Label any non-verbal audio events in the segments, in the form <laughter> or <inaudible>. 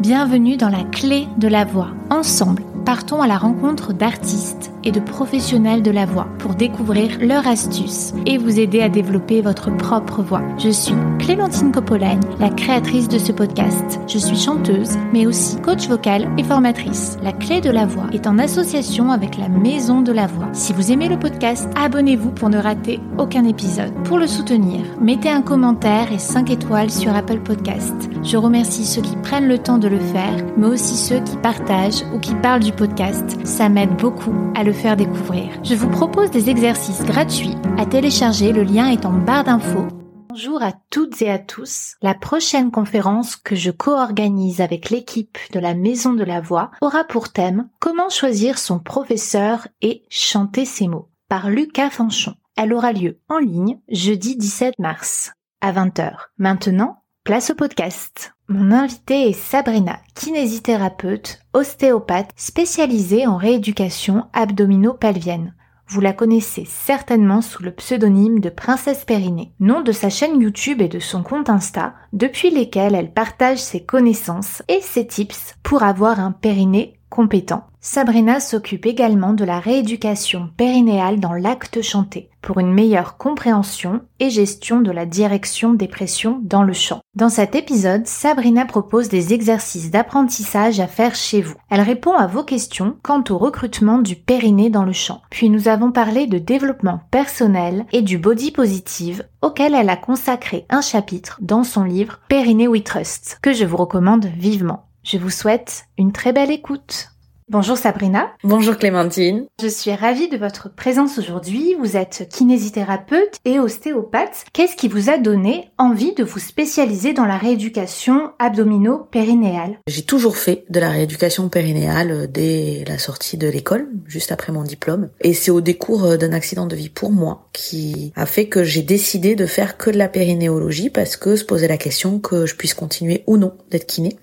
Bienvenue dans la clé de la voix. Ensemble, partons à la rencontre d'artistes et de professionnels de la voix pour découvrir leurs astuces et vous aider à développer votre propre voix. Je suis Clémentine Coppolagne, la créatrice de ce podcast. Je suis chanteuse, mais aussi coach vocal et formatrice. La clé de la voix est en association avec la Maison de la Voix. Si vous aimez le podcast, abonnez-vous pour ne rater aucun épisode. Pour le soutenir, mettez un commentaire et 5 étoiles sur Apple Podcast. Je remercie ceux qui prennent le temps de le faire, mais aussi ceux qui partagent ou qui parlent du podcast. Ça m'aide beaucoup à le faire découvrir. Je vous propose des exercices gratuits à télécharger, le lien est en barre d'infos. Bonjour à toutes et à tous. La prochaine conférence que je co-organise avec l'équipe de la Maison de la Voix aura pour thème Comment choisir son professeur et chanter ses mots par Lucas Fanchon. Elle aura lieu en ligne jeudi 17 mars à 20h. Maintenant, place au podcast. Mon invitée est Sabrina, kinésithérapeute, ostéopathe spécialisée en rééducation abdominopelvienne. Vous la connaissez certainement sous le pseudonyme de Princesse Périnée, nom de sa chaîne YouTube et de son compte Insta, depuis lesquels elle partage ses connaissances et ses tips pour avoir un périnée compétent. Sabrina s'occupe également de la rééducation périnéale dans l'acte chanté pour une meilleure compréhension et gestion de la direction des pressions dans le chant. Dans cet épisode, Sabrina propose des exercices d'apprentissage à faire chez vous. Elle répond à vos questions quant au recrutement du périnée dans le chant. Puis nous avons parlé de développement personnel et du body positive auquel elle a consacré un chapitre dans son livre Périnée We Trust que je vous recommande vivement. Je vous souhaite une très belle écoute. Bonjour Sabrina. Bonjour Clémentine. Je suis ravie de votre présence aujourd'hui. Vous êtes kinésithérapeute et ostéopathe. Qu'est-ce qui vous a donné envie de vous spécialiser dans la rééducation abdomino-périnéale? J'ai toujours fait de la rééducation périnéale dès la sortie de l'école, juste après mon diplôme. Et c'est au décours d'un accident de vie pour moi qui a fait que j'ai décidé de faire que de la périnéologie parce que se posait la question que je puisse continuer ou non d'être kiné.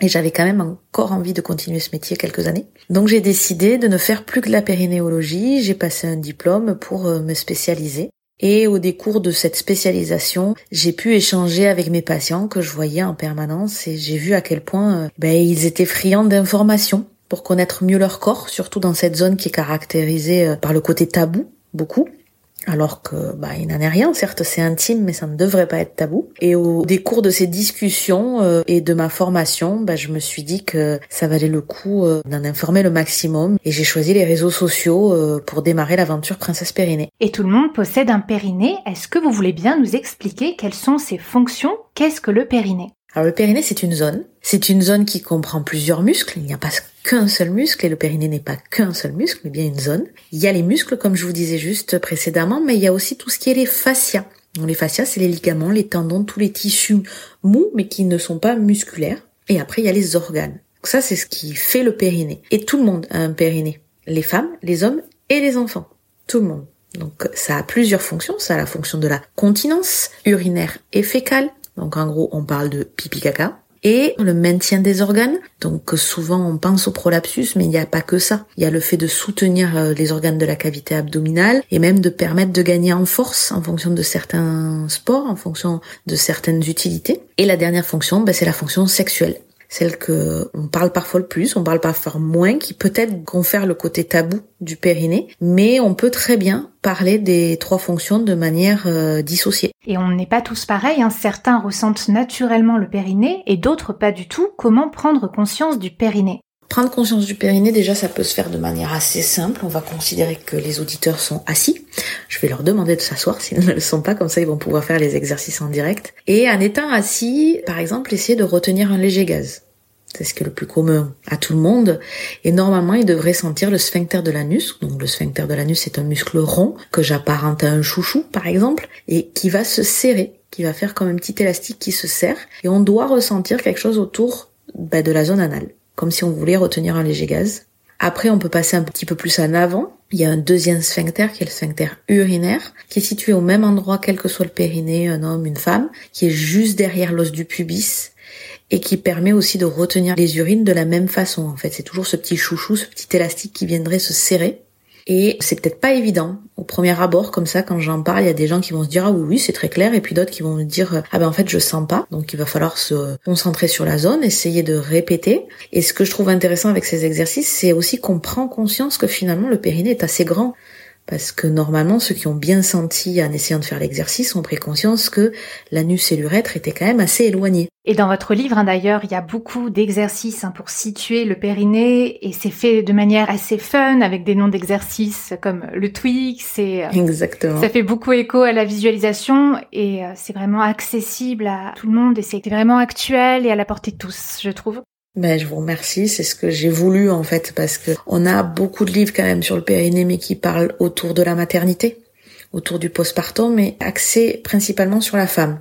Et j'avais quand même encore envie de continuer ce métier quelques années. Donc j'ai décidé de ne faire plus que de la périnéologie. J'ai passé un diplôme pour euh, me spécialiser. Et au décours de cette spécialisation, j'ai pu échanger avec mes patients que je voyais en permanence et j'ai vu à quel point euh, ben, ils étaient friands d'informations pour connaître mieux leur corps, surtout dans cette zone qui est caractérisée euh, par le côté tabou, beaucoup alors que bah il n'en est rien. Certes, c'est intime, mais ça ne devrait pas être tabou. Et au décours de ces discussions euh, et de ma formation, bah, je me suis dit que ça valait le coup euh, d'en informer le maximum. Et j'ai choisi les réseaux sociaux euh, pour démarrer l'aventure Princesse Périnée. Et tout le monde possède un périnée. Est-ce que vous voulez bien nous expliquer quelles sont ses fonctions? Qu'est-ce que le périnée? Alors le périnée, c'est une zone. C'est une zone qui comprend plusieurs muscles. Il n'y a pas qu'un seul muscle et le périnée n'est pas qu'un seul muscle, mais bien une zone. Il y a les muscles, comme je vous disais juste précédemment, mais il y a aussi tout ce qui est les fascias. les fascias, c'est les ligaments, les tendons, tous les tissus mous, mais qui ne sont pas musculaires. Et après, il y a les organes. Donc ça, c'est ce qui fait le périnée. Et tout le monde a un périnée. Les femmes, les hommes et les enfants. Tout le monde. Donc ça a plusieurs fonctions. Ça a la fonction de la continence urinaire et fécale, donc en gros, on parle de pipi caca. Et le maintien des organes. Donc souvent on pense au prolapsus, mais il n'y a pas que ça. Il y a le fait de soutenir euh, les organes de la cavité abdominale et même de permettre de gagner en force en fonction de certains sports, en fonction de certaines utilités. Et la dernière fonction, ben, c'est la fonction sexuelle celle que on parle parfois le plus, on parle parfois moins, qui peut-être confère le côté tabou du périnée, mais on peut très bien parler des trois fonctions de manière euh, dissociée. Et on n'est pas tous pareils, hein. certains ressentent naturellement le périnée et d'autres pas du tout. Comment prendre conscience du périnée? Prendre conscience du périnée, déjà, ça peut se faire de manière assez simple. On va considérer que les auditeurs sont assis. Je vais leur demander de s'asseoir <laughs> s'ils ne le sont pas, comme ça ils vont pouvoir faire les exercices en direct. Et en étant assis, par exemple, essayer de retenir un léger gaz. C'est ce qui est le plus commun à tout le monde. Et normalement, ils devraient sentir le sphincter de l'anus. Donc le sphincter de l'anus, c'est un muscle rond que j'apparente à un chouchou, par exemple, et qui va se serrer, qui va faire comme un petit élastique qui se serre. Et on doit ressentir quelque chose autour bah, de la zone anale comme si on voulait retenir un léger gaz. Après, on peut passer un petit peu plus en avant. Il y a un deuxième sphincter qui est le sphincter urinaire, qui est situé au même endroit quel que soit le périnée, un homme, une femme, qui est juste derrière l'os du pubis et qui permet aussi de retenir les urines de la même façon. En fait, c'est toujours ce petit chouchou, ce petit élastique qui viendrait se serrer. Et c'est peut-être pas évident au premier abord, comme ça, quand j'en parle, il y a des gens qui vont se dire ah oui oui c'est très clair, et puis d'autres qui vont me dire ah ben en fait je sens pas. Donc il va falloir se concentrer sur la zone, essayer de répéter. Et ce que je trouve intéressant avec ces exercices, c'est aussi qu'on prend conscience que finalement le périnée est assez grand. Parce que normalement, ceux qui ont bien senti en essayant de faire l'exercice ont pris conscience que l'anus et l'urètre étaient quand même assez éloignés. Et dans votre livre, hein, d'ailleurs, il y a beaucoup d'exercices hein, pour situer le périnée et c'est fait de manière assez fun avec des noms d'exercices comme le Twix. Et, euh, Exactement. Ça fait beaucoup écho à la visualisation et euh, c'est vraiment accessible à tout le monde et c'est vraiment actuel et à la portée de tous, je trouve. Ben, je vous remercie, c'est ce que j'ai voulu en fait, parce que on a beaucoup de livres quand même sur le périnée, mais qui parlent autour de la maternité, autour du postpartum, mais axés principalement sur la femme.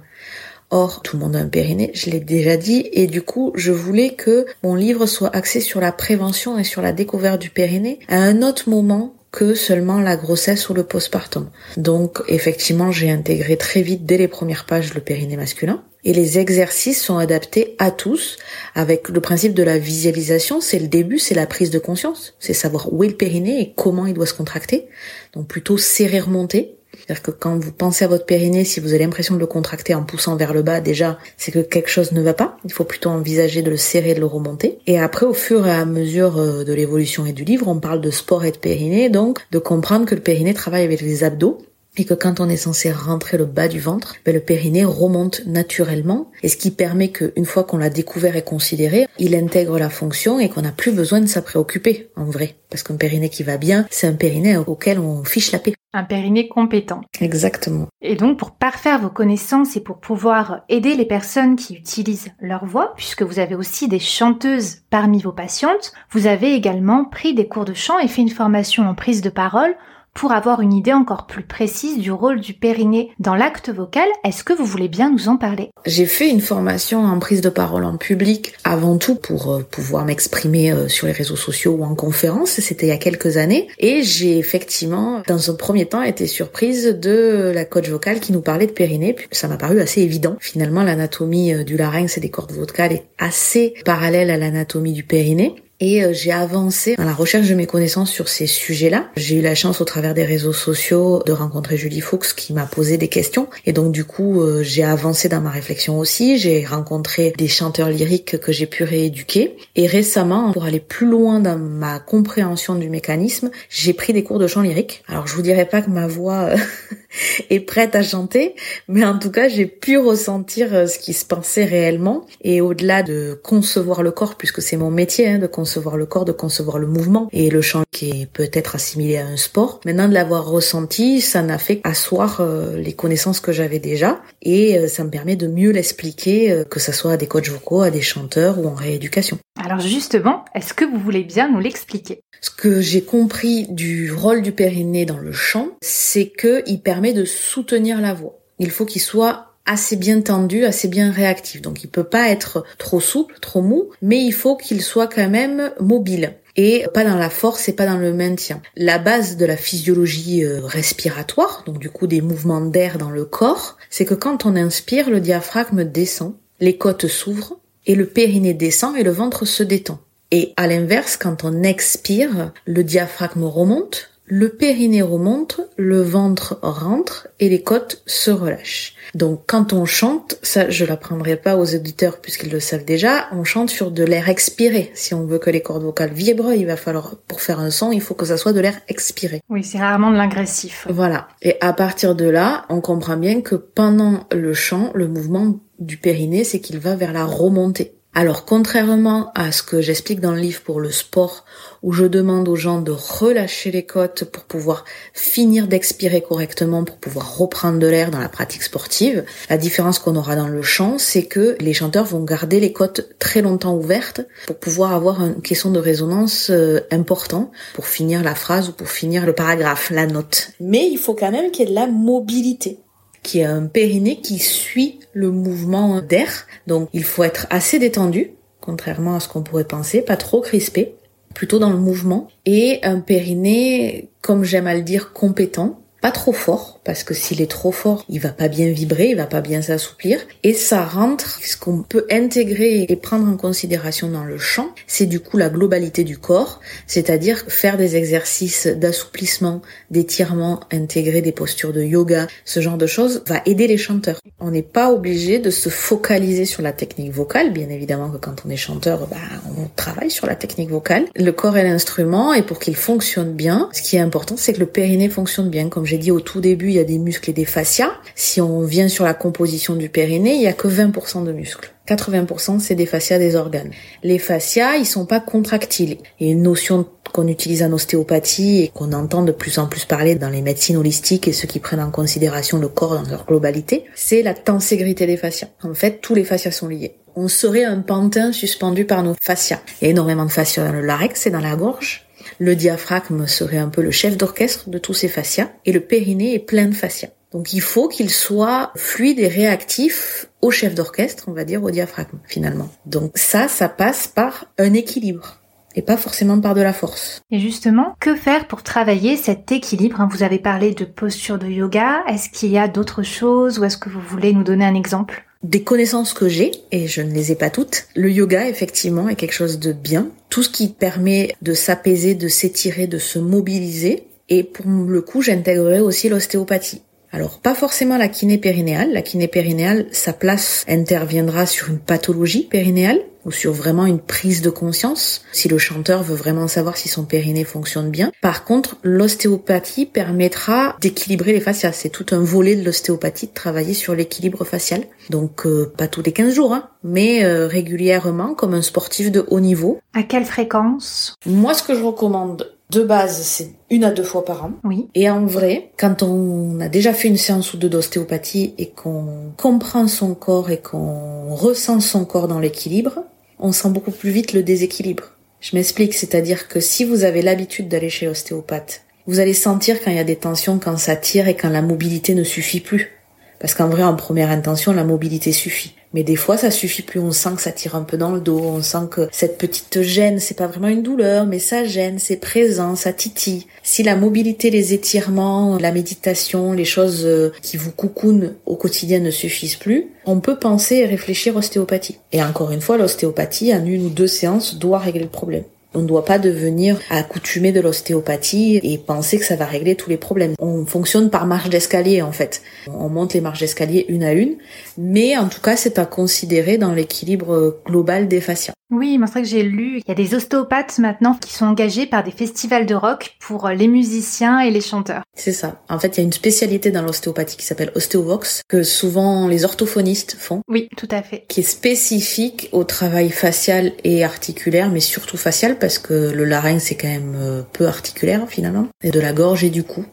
Or, tout le monde a un périnée, je l'ai déjà dit, et du coup, je voulais que mon livre soit axé sur la prévention et sur la découverte du périnée à un autre moment que seulement la grossesse ou le postpartum. Donc, effectivement, j'ai intégré très vite, dès les premières pages, le périnée masculin. Et les exercices sont adaptés à tous avec le principe de la visualisation. C'est le début, c'est la prise de conscience. C'est savoir où est le périnée et comment il doit se contracter. Donc plutôt serrer, remonter. C'est-à-dire que quand vous pensez à votre périnée, si vous avez l'impression de le contracter en poussant vers le bas, déjà, c'est que quelque chose ne va pas. Il faut plutôt envisager de le serrer, de le remonter. Et après, au fur et à mesure euh, de l'évolution et du livre, on parle de sport et de périnée, donc de comprendre que le périnée travaille avec les abdos et que quand on est censé rentrer le bas du ventre, ben le périnée remonte naturellement, et ce qui permet qu'une fois qu'on l'a découvert et considéré, il intègre la fonction et qu'on n'a plus besoin de s'en préoccuper, en vrai. Parce qu'un périnée qui va bien, c'est un périnée auquel on fiche la paix. Un périnée compétent. Exactement. Et donc, pour parfaire vos connaissances et pour pouvoir aider les personnes qui utilisent leur voix, puisque vous avez aussi des chanteuses parmi vos patientes, vous avez également pris des cours de chant et fait une formation en prise de parole pour avoir une idée encore plus précise du rôle du périnée dans l'acte vocal, est-ce que vous voulez bien nous en parler? J'ai fait une formation en prise de parole en public avant tout pour euh, pouvoir m'exprimer euh, sur les réseaux sociaux ou en conférence, c'était il y a quelques années, et j'ai effectivement dans un premier temps été surprise de la coach vocale qui nous parlait de périnée, ça m'a paru assez évident. Finalement, l'anatomie euh, du larynx et des cordes vocales est assez parallèle à l'anatomie du périnée. Et euh, j'ai avancé dans la recherche de mes connaissances sur ces sujets-là. J'ai eu la chance au travers des réseaux sociaux de rencontrer Julie Fuchs qui m'a posé des questions. Et donc du coup, euh, j'ai avancé dans ma réflexion aussi. J'ai rencontré des chanteurs lyriques que j'ai pu rééduquer. Et récemment, pour aller plus loin dans ma compréhension du mécanisme, j'ai pris des cours de chant lyrique. Alors je vous dirais pas que ma voix euh, <laughs> est prête à chanter, mais en tout cas, j'ai pu ressentir ce qui se pensait réellement. Et au-delà de concevoir le corps, puisque c'est mon métier hein, de concevoir concevoir le corps, de concevoir le mouvement et le chant qui est peut-être assimilé à un sport. Maintenant de l'avoir ressenti, ça n'a fait asseoir euh, les connaissances que j'avais déjà et euh, ça me permet de mieux l'expliquer, euh, que ce soit à des coachs vocaux, à des chanteurs ou en rééducation. Alors justement, est-ce que vous voulez bien nous l'expliquer? Ce que j'ai compris du rôle du périnée dans le chant, c'est qu'il permet de soutenir la voix. Il faut qu'il soit assez bien tendu, assez bien réactif. Donc il peut pas être trop souple, trop mou, mais il faut qu'il soit quand même mobile et pas dans la force et pas dans le maintien. La base de la physiologie euh, respiratoire, donc du coup des mouvements d'air dans le corps, c'est que quand on inspire, le diaphragme descend, les côtes s'ouvrent et le périnée descend et le ventre se détend. Et à l'inverse, quand on expire, le diaphragme remonte, le périnée remonte, le ventre rentre et les côtes se relâchent. Donc quand on chante, ça je l'apprendrai pas aux auditeurs puisqu'ils le savent déjà, on chante sur de l'air expiré. Si on veut que les cordes vocales vibrent, il va falloir pour faire un son, il faut que ça soit de l'air expiré. Oui, c'est rarement de l'ingressif. Voilà. Et à partir de là, on comprend bien que pendant le chant, le mouvement du périnée, c'est qu'il va vers la remontée. Alors contrairement à ce que j'explique dans le livre pour le sport, où je demande aux gens de relâcher les côtes pour pouvoir finir d'expirer correctement, pour pouvoir reprendre de l'air dans la pratique sportive, la différence qu'on aura dans le chant, c'est que les chanteurs vont garder les côtes très longtemps ouvertes pour pouvoir avoir une question de résonance euh, important pour finir la phrase ou pour finir le paragraphe, la note. Mais il faut quand même qu'il y ait de la mobilité qui est un périnée qui suit le mouvement d'air. Donc il faut être assez détendu, contrairement à ce qu'on pourrait penser, pas trop crispé, plutôt dans le mouvement. Et un périnée, comme j'aime à le dire, compétent, pas trop fort parce que s'il est trop fort, il va pas bien vibrer, il va pas bien s'assouplir et ça rentre ce qu'on peut intégrer et prendre en considération dans le chant, c'est du coup la globalité du corps, c'est-à-dire faire des exercices d'assouplissement, d'étirement, intégrer des postures de yoga, ce genre de choses va aider les chanteurs. On n'est pas obligé de se focaliser sur la technique vocale, bien évidemment que quand on est chanteur, bah, on travaille sur la technique vocale. Le corps est l'instrument et pour qu'il fonctionne bien, ce qui est important, c'est que le périnée fonctionne bien. Comme j'ai dit au tout début, il y a des muscles et des fascias. Si on vient sur la composition du périnée, il y a que 20% de muscles. 80% c'est des fascias des organes. Les fascias, ils sont pas contractiles. Et une notion qu'on utilise en ostéopathie et qu'on entend de plus en plus parler dans les médecines holistiques et ceux qui prennent en considération le corps dans leur globalité, c'est la tenségrité des fascias. En fait, tous les fascias sont liés. On serait un pantin suspendu par nos fascias. Il y a énormément de fascias dans le larynx et dans la gorge. Le diaphragme serait un peu le chef d'orchestre de tous ces fascias et le périnée est plein de fascias. Donc il faut qu'il soit fluide et réactif au chef d'orchestre, on va dire au diaphragme finalement. Donc ça, ça passe par un équilibre et pas forcément par de la force. Et justement, que faire pour travailler cet équilibre Vous avez parlé de posture de yoga. Est-ce qu'il y a d'autres choses ou est-ce que vous voulez nous donner un exemple? Des connaissances que j'ai, et je ne les ai pas toutes, le yoga effectivement est quelque chose de bien. Tout ce qui permet de s'apaiser, de s'étirer, de se mobiliser. Et pour le coup, j'intégrerai aussi l'ostéopathie. Alors pas forcément la kiné périnéale. La kiné périnéale, sa place interviendra sur une pathologie périnéale ou sur vraiment une prise de conscience, si le chanteur veut vraiment savoir si son périnée fonctionne bien. Par contre, l'ostéopathie permettra d'équilibrer les fascias. C'est tout un volet de l'ostéopathie de travailler sur l'équilibre facial. Donc euh, pas tous les 15 jours, hein, mais euh, régulièrement comme un sportif de haut niveau. À quelle fréquence? Moi, ce que je recommande de base, c'est une à deux fois par an. Oui. Et en vrai, quand on a déjà fait une séance ou deux d'ostéopathie et qu'on comprend son corps et qu'on ressent son corps dans l'équilibre, on sent beaucoup plus vite le déséquilibre. Je m'explique, c'est-à-dire que si vous avez l'habitude d'aller chez l'ostéopathe, vous allez sentir quand il y a des tensions, quand ça tire et quand la mobilité ne suffit plus. Parce qu'en vrai, en première intention, la mobilité suffit. Mais des fois, ça suffit plus. On sent que ça tire un peu dans le dos. On sent que cette petite gêne, c'est pas vraiment une douleur, mais ça gêne, c'est présent, ça titille. Si la mobilité, les étirements, la méditation, les choses euh, qui vous coucounent au quotidien ne suffisent plus, on peut penser et réfléchir ostéopathie. Et encore une fois, l'ostéopathie, en une ou deux séances, doit régler le problème. On ne doit pas devenir accoutumé de l'ostéopathie et penser que ça va régler tous les problèmes. On fonctionne par marche d'escalier en fait. On monte les marches d'escalier une à une, mais en tout cas c'est à considérer dans l'équilibre global des fascias. Oui, c'est vrai que j'ai lu, il y a des ostéopathes maintenant qui sont engagés par des festivals de rock pour les musiciens et les chanteurs. C'est ça. En fait, il y a une spécialité dans l'ostéopathie qui s'appelle ostéovox, que souvent les orthophonistes font. Oui, tout à fait. Qui est spécifique au travail facial et articulaire, mais surtout facial parce que le larynx c'est quand même euh, peu articulaire finalement, et de la gorge et du cou.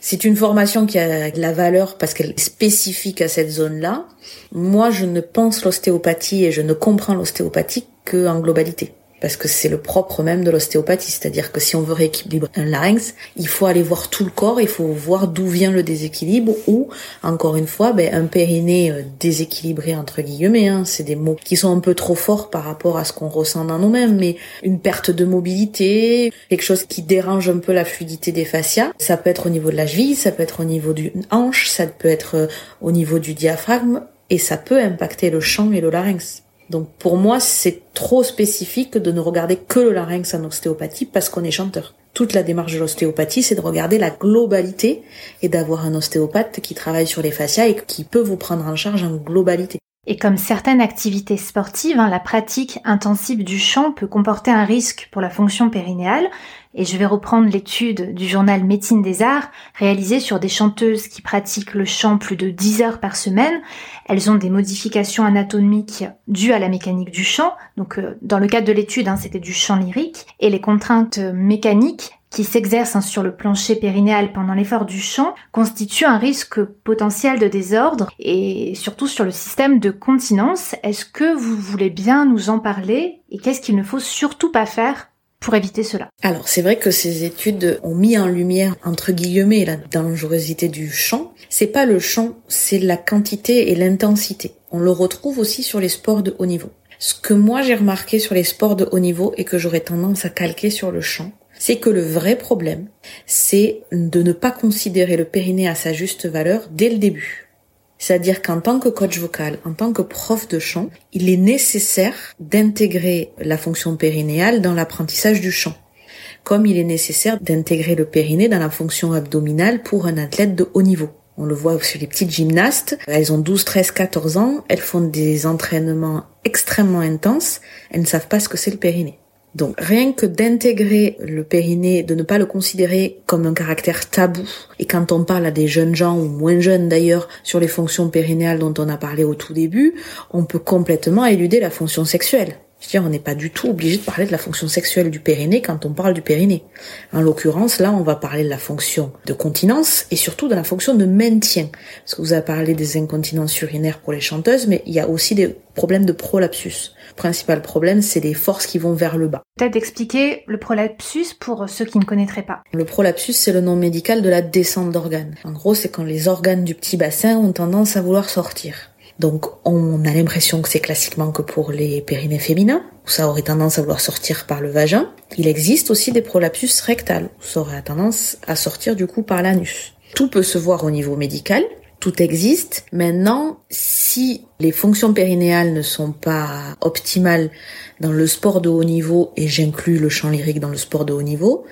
C'est une formation qui a de la valeur parce qu'elle est spécifique à cette zone-là. Moi, je ne pense l'ostéopathie et je ne comprends l'ostéopathie que en globalité parce que c'est le propre même de l'ostéopathie, c'est-à-dire que si on veut rééquilibrer un larynx, il faut aller voir tout le corps, il faut voir d'où vient le déséquilibre ou, encore une fois, ben, un périnée euh, déséquilibré entre guillemets, hein, c'est des mots qui sont un peu trop forts par rapport à ce qu'on ressent dans nous-mêmes, mais une perte de mobilité, quelque chose qui dérange un peu la fluidité des fascias, ça peut être au niveau de la cheville, ça peut être au niveau du hanche, ça peut être euh, au niveau du diaphragme, et ça peut impacter le champ et le larynx. Donc pour moi, c'est trop spécifique de ne regarder que le larynx en ostéopathie parce qu'on est chanteur. Toute la démarche de l'ostéopathie, c'est de regarder la globalité et d'avoir un ostéopathe qui travaille sur les fascias et qui peut vous prendre en charge en globalité. Et comme certaines activités sportives, hein, la pratique intensive du chant peut comporter un risque pour la fonction périnéale, et je vais reprendre l'étude du journal Médecine des Arts réalisée sur des chanteuses qui pratiquent le chant plus de 10 heures par semaine. Elles ont des modifications anatomiques dues à la mécanique du chant. Donc euh, dans le cadre de l'étude, hein, c'était du chant lyrique. Et les contraintes mécaniques qui s'exercent hein, sur le plancher périnéal pendant l'effort du chant constituent un risque potentiel de désordre et surtout sur le système de continence. Est-ce que vous voulez bien nous en parler et qu'est-ce qu'il ne faut surtout pas faire pour éviter cela? Alors c'est vrai que ces études ont mis en lumière entre guillemets la dangerosité du chant. C'est pas le chant, c'est la quantité et l'intensité. On le retrouve aussi sur les sports de haut niveau. Ce que moi j'ai remarqué sur les sports de haut niveau et que j'aurais tendance à calquer sur le chant, C'est que le vrai problème, c'est de ne pas considérer le périnée à sa juste valeur dès le début. C'est-à-dire qu'en tant que coach vocal, en tant que prof de chant, il est nécessaire d'intégrer la fonction périnéale dans l'apprentissage du chant. Comme il est nécessaire d'intégrer le périnée dans la fonction abdominale pour un athlète de haut niveau. On le voit sur les petites gymnastes. Elles ont 12, 13, 14 ans. Elles font des entraînements extrêmement intenses. Elles ne savent pas ce que c'est le périnée. Donc rien que d'intégrer le périnée, de ne pas le considérer comme un caractère tabou, et quand on parle à des jeunes gens, ou moins jeunes d'ailleurs, sur les fonctions périnéales dont on a parlé au tout début, on peut complètement éluder la fonction sexuelle. Je veux dire, on n'est pas du tout obligé de parler de la fonction sexuelle du périnée quand on parle du périnée. En l'occurrence, là, on va parler de la fonction de continence et surtout de la fonction de maintien. Parce que vous avez parlé des incontinences urinaires pour les chanteuses, mais il y a aussi des problèmes de prolapsus. Le principal problème, c'est les forces qui vont vers le bas. Peut-être expliquer le prolapsus pour ceux qui ne connaîtraient pas. Le prolapsus, c'est le nom médical de la descente d'organes. En gros, c'est quand les organes du petit bassin ont tendance à vouloir sortir. Donc on a l'impression que c'est classiquement que pour les périnées féminins, où ça aurait tendance à vouloir sortir par le vagin. Il existe aussi des prolapsus rectales, où ça aurait tendance à sortir du coup par l'anus. Tout peut se voir au niveau médical, tout existe. Maintenant, si les fonctions périnéales ne sont pas optimales dans le sport de haut niveau, et j'inclus le chant lyrique dans le sport de haut niveau,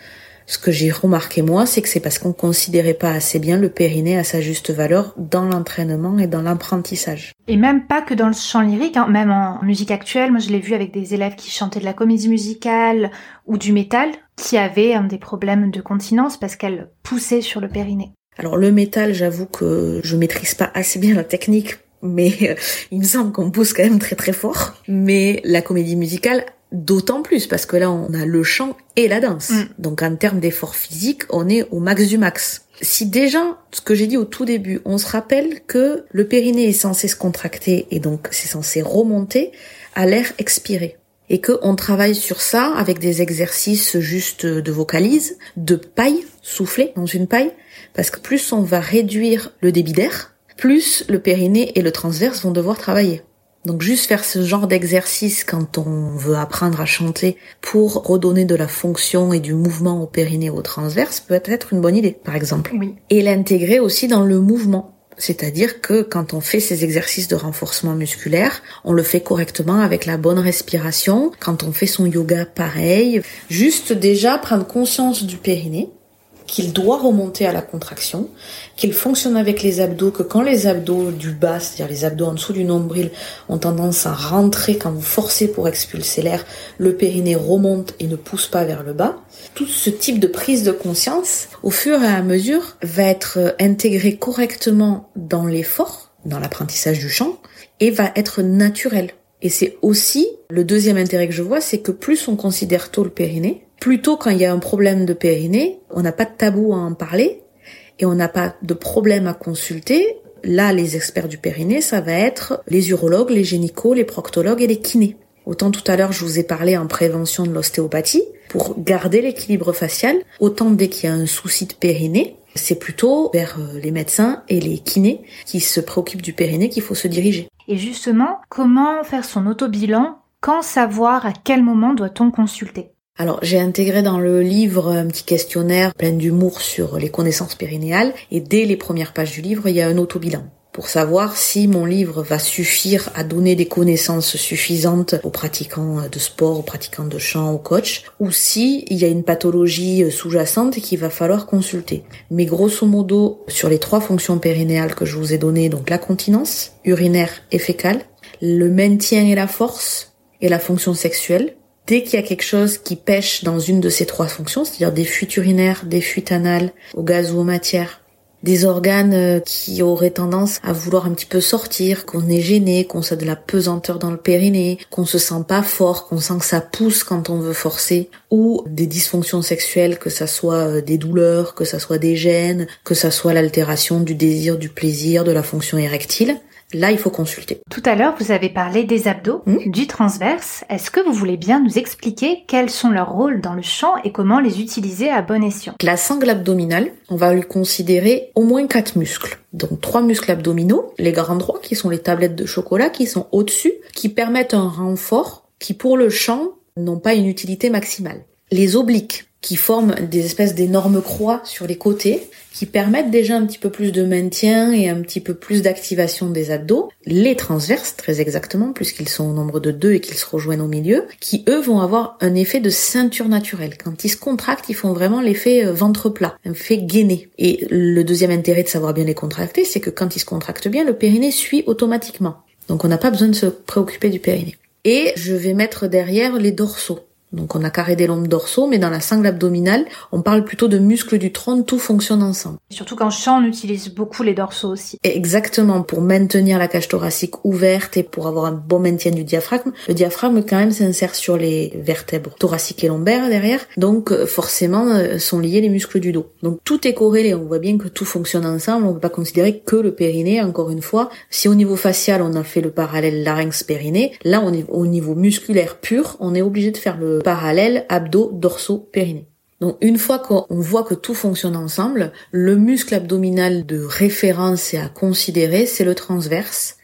ce que j'ai remarqué moi, c'est que c'est parce qu'on considérait pas assez bien le périnée à sa juste valeur dans l'entraînement et dans l'apprentissage. Et même pas que dans le chant lyrique, hein, même en musique actuelle, moi je l'ai vu avec des élèves qui chantaient de la comédie musicale ou du métal, qui avaient des problèmes de continence parce qu'elles poussaient sur le périnée. Alors le métal, j'avoue que je maîtrise pas assez bien la technique mais euh, il me semble qu'on pousse quand même très très fort. Mais la comédie musicale, D'autant plus parce que là, on a le chant et la danse. Mm. Donc en termes d'effort physique, on est au max du max. Si déjà, ce que j'ai dit au tout début, on se rappelle que le périnée est censé se contracter et donc c'est censé remonter à l'air expiré. Et qu'on travaille sur ça avec des exercices juste de vocalise, de paille, souffler dans une paille, parce que plus on va réduire le débit d'air, plus le périnée et le transverse vont devoir travailler. Donc juste faire ce genre d'exercice quand on veut apprendre à chanter pour redonner de la fonction et du mouvement au périnée au transverse peut être une bonne idée, par exemple. Et l'intégrer aussi dans le mouvement. C'est-à-dire que quand on fait ces exercices de renforcement musculaire, on le fait correctement avec la bonne respiration. Quand on fait son yoga, pareil. Juste déjà prendre conscience du périnée qu'il doit remonter à la contraction, qu'il fonctionne avec les abdos, que quand les abdos du bas, c'est-à-dire les abdos en dessous du nombril, ont tendance à rentrer quand vous forcez pour expulser l'air, le périnée remonte et ne pousse pas vers le bas. Tout ce type de prise de conscience, au fur et à mesure, va être intégré correctement dans l'effort, dans l'apprentissage du chant, et va être naturel. Et c'est aussi le deuxième intérêt que je vois, c'est que plus on considère tôt le périnée, Plutôt quand il y a un problème de périnée, on n'a pas de tabou à en parler et on n'a pas de problème à consulter. Là, les experts du périnée, ça va être les urologues, les gynécos, les proctologues et les kinés. Autant tout à l'heure, je vous ai parlé en prévention de l'ostéopathie pour garder l'équilibre facial. Autant dès qu'il y a un souci de périnée, c'est plutôt vers euh, les médecins et les kinés qui se préoccupent du périnée qu'il faut se diriger. Et justement, comment faire son autobilan Quand savoir à quel moment doit-on consulter? Alors j'ai intégré dans le livre un petit questionnaire plein d'humour sur les connaissances périnéales et dès les premières pages du livre il y a un autobilan pour savoir si mon livre va suffire à donner des connaissances suffisantes aux pratiquants de sport, aux pratiquants de chant, aux coachs, ou si il y a une pathologie sous-jacente qu'il va falloir consulter. Mais grosso modo, sur les trois fonctions périnéales que je vous ai données, donc la continence, urinaire et fécale, le maintien et la force, et la fonction sexuelle, Dès qu'il y a quelque chose qui pêche dans une de ces trois fonctions, c'est-à-dire des fuites urinaires, des fuites anales, au gaz ou aux matières, des organes euh, qui auraient tendance à vouloir un petit peu sortir, qu'on est gêné, qu'on a de la pesanteur dans le périnée, qu'on se sent pas fort, qu'on sent que ça pousse quand on veut forcer, ou des dysfonctions sexuelles, que ça soit euh, des douleurs, que ça soit des gènes, que ça soit l'altération du désir, du plaisir, de la fonction érectile. Là, il faut consulter. Tout à l'heure, vous avez parlé des abdos, hmm du transverse. Est-ce que vous voulez bien nous expliquer quels sont leurs rôles dans le chant et comment les utiliser à bon escient? La sangle abdominale, on va lui considérer au moins quatre muscles. Donc trois muscles abdominaux, les grands droits qui sont les tablettes de chocolat qui sont au-dessus, qui permettent un renfort qui pour le chant n'ont pas une utilité maximale. Les obliques, qui forment des espèces d'énormes croix sur les côtés, qui permettent déjà un petit peu plus de maintien et un petit peu plus d'activation des abdos. Les transverses, très exactement, puisqu'ils sont au nombre de deux et qu'ils se rejoignent au milieu, qui eux vont avoir un effet de ceinture naturelle. Quand ils se contractent, ils font vraiment l'effet euh, ventre plat, un effet gainé. Et le deuxième intérêt de savoir bien les contracter, c'est que quand ils se contractent bien, le périnée suit automatiquement. Donc on n'a pas besoin de se préoccuper du périnée. Et je vais mettre derrière les dorsaux. Donc on a carré des lombes dorsaux, mais dans la sangle abdominale, on parle plutôt de muscles du tronc, tout fonctionne ensemble. Surtout qu'en chant, on utilise beaucoup les dorsaux aussi. exactement, pour maintenir la cage thoracique ouverte et pour avoir un bon maintien du diaphragme. Le diaphragme quand même s'insère sur les vertèbres thoraciques et lombaires derrière, donc euh, forcément euh, sont liés les muscles du dos. Donc tout est corrélé, on voit bien que tout fonctionne ensemble, on ne peut pas considérer que le périnée, encore une fois. Si au niveau facial on a fait le parallèle larynx-périnée, là on est au niveau musculaire pur, on est obligé de faire le parallèle abdos, dorsaux, périnée. Donc une fois qu'on voit que tout fonctionne ensemble, le muscle abdominal de référence et à considérer, c'est le transverse.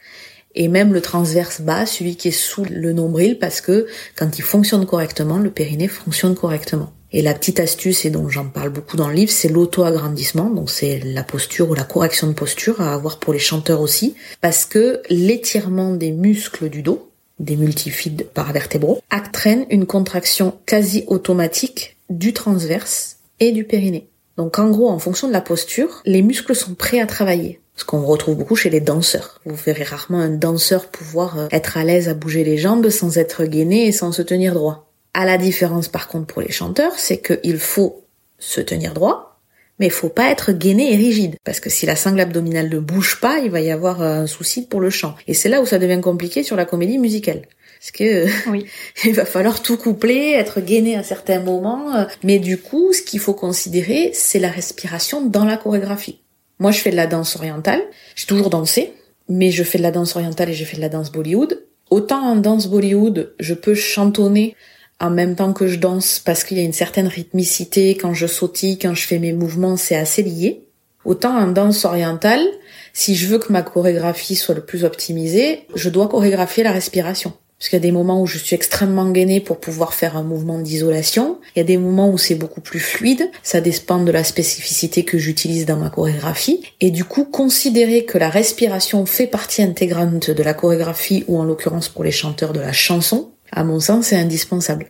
Et même le transverse bas, celui qui est sous le nombril, parce que quand il fonctionne correctement, le périnée fonctionne correctement. Et la petite astuce, et dont j'en parle beaucoup dans le livre, c'est l'auto-agrandissement. Donc c'est la posture ou la correction de posture à avoir pour les chanteurs aussi. Parce que l'étirement des muscles du dos, des multifides paravertébraux, entraîne une contraction quasi automatique du transverse et du périnée. Donc en gros, en fonction de la posture, les muscles sont prêts à travailler. Ce qu'on retrouve beaucoup chez les danseurs. Vous verrez rarement un danseur pouvoir euh, être à l'aise à bouger les jambes sans être gainé et sans se tenir droit. À la différence par contre pour les chanteurs, c'est qu'il faut se tenir droit, mais il faut pas être gainé et rigide, parce que si la sangle abdominale ne bouge pas, il va y avoir un souci pour le chant. Et c'est là où ça devient compliqué sur la comédie musicale. Parce que oui. <laughs> il va falloir tout coupler, être gainé à certains moments. Mais du coup, ce qu'il faut considérer, c'est la respiration dans la chorégraphie. Moi, je fais de la danse orientale. J'ai toujours dansé, mais je fais de la danse orientale et j'ai fait de la danse Bollywood. Autant en danse Bollywood, je peux chantonner en même temps que je danse parce qu'il y a une certaine rythmicité quand je sautille, quand je fais mes mouvements, c'est assez lié. Autant en danse orientale, si je veux que ma chorégraphie soit le plus optimisée, je dois chorégraphier la respiration. Parce qu'il y a des moments où je suis extrêmement gainée pour pouvoir faire un mouvement d'isolation. Il y a des moments où c'est beaucoup plus fluide. Ça dépend de la spécificité que j'utilise dans ma chorégraphie. Et du coup, considérer que la respiration fait partie intégrante de la chorégraphie ou en l'occurrence pour les chanteurs de la chanson, à mon sens, c'est indispensable.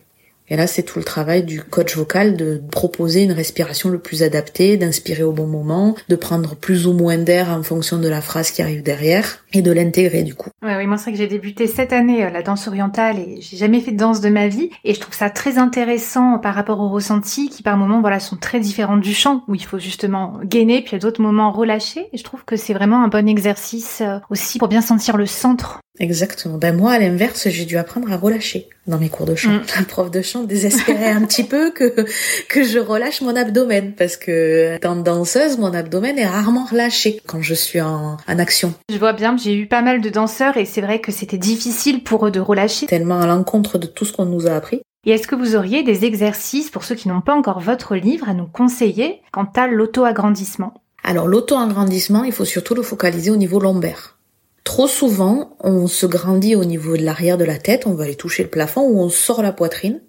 Et là, c'est tout le travail du coach vocal de proposer une respiration le plus adaptée, d'inspirer au bon moment, de prendre plus ou moins d'air en fonction de la phrase qui arrive derrière et de l'intégrer du coup. Ouais, oui, moi c'est vrai que j'ai débuté cette année euh, la danse orientale et j'ai jamais fait de danse de ma vie et je trouve ça très intéressant par rapport aux ressentis qui par moments voilà sont très différents du chant où il faut justement gainer puis à d'autres moments relâcher et je trouve que c'est vraiment un bon exercice euh, aussi pour bien sentir le centre Exactement. Ben moi, à l'inverse, j'ai dû apprendre à relâcher dans mes cours de chant. Mm. <laughs> La prof de chant désespérait un petit peu que que je relâche mon abdomen parce que étant danseuse, mon abdomen est rarement relâché quand je suis en, en action. Je vois bien, j'ai eu pas mal de danseurs et c'est vrai que c'était difficile pour eux de relâcher. Tellement à l'encontre de tout ce qu'on nous a appris. Et est-ce que vous auriez des exercices pour ceux qui n'ont pas encore votre livre à nous conseiller quant à l'auto-agrandissement? Alors l'auto-agrandissement, il faut surtout le focaliser au niveau lombaire. Trop souvent, on se grandit au niveau de l'arrière de la tête, on va aller toucher le plafond ou on sort la poitrine.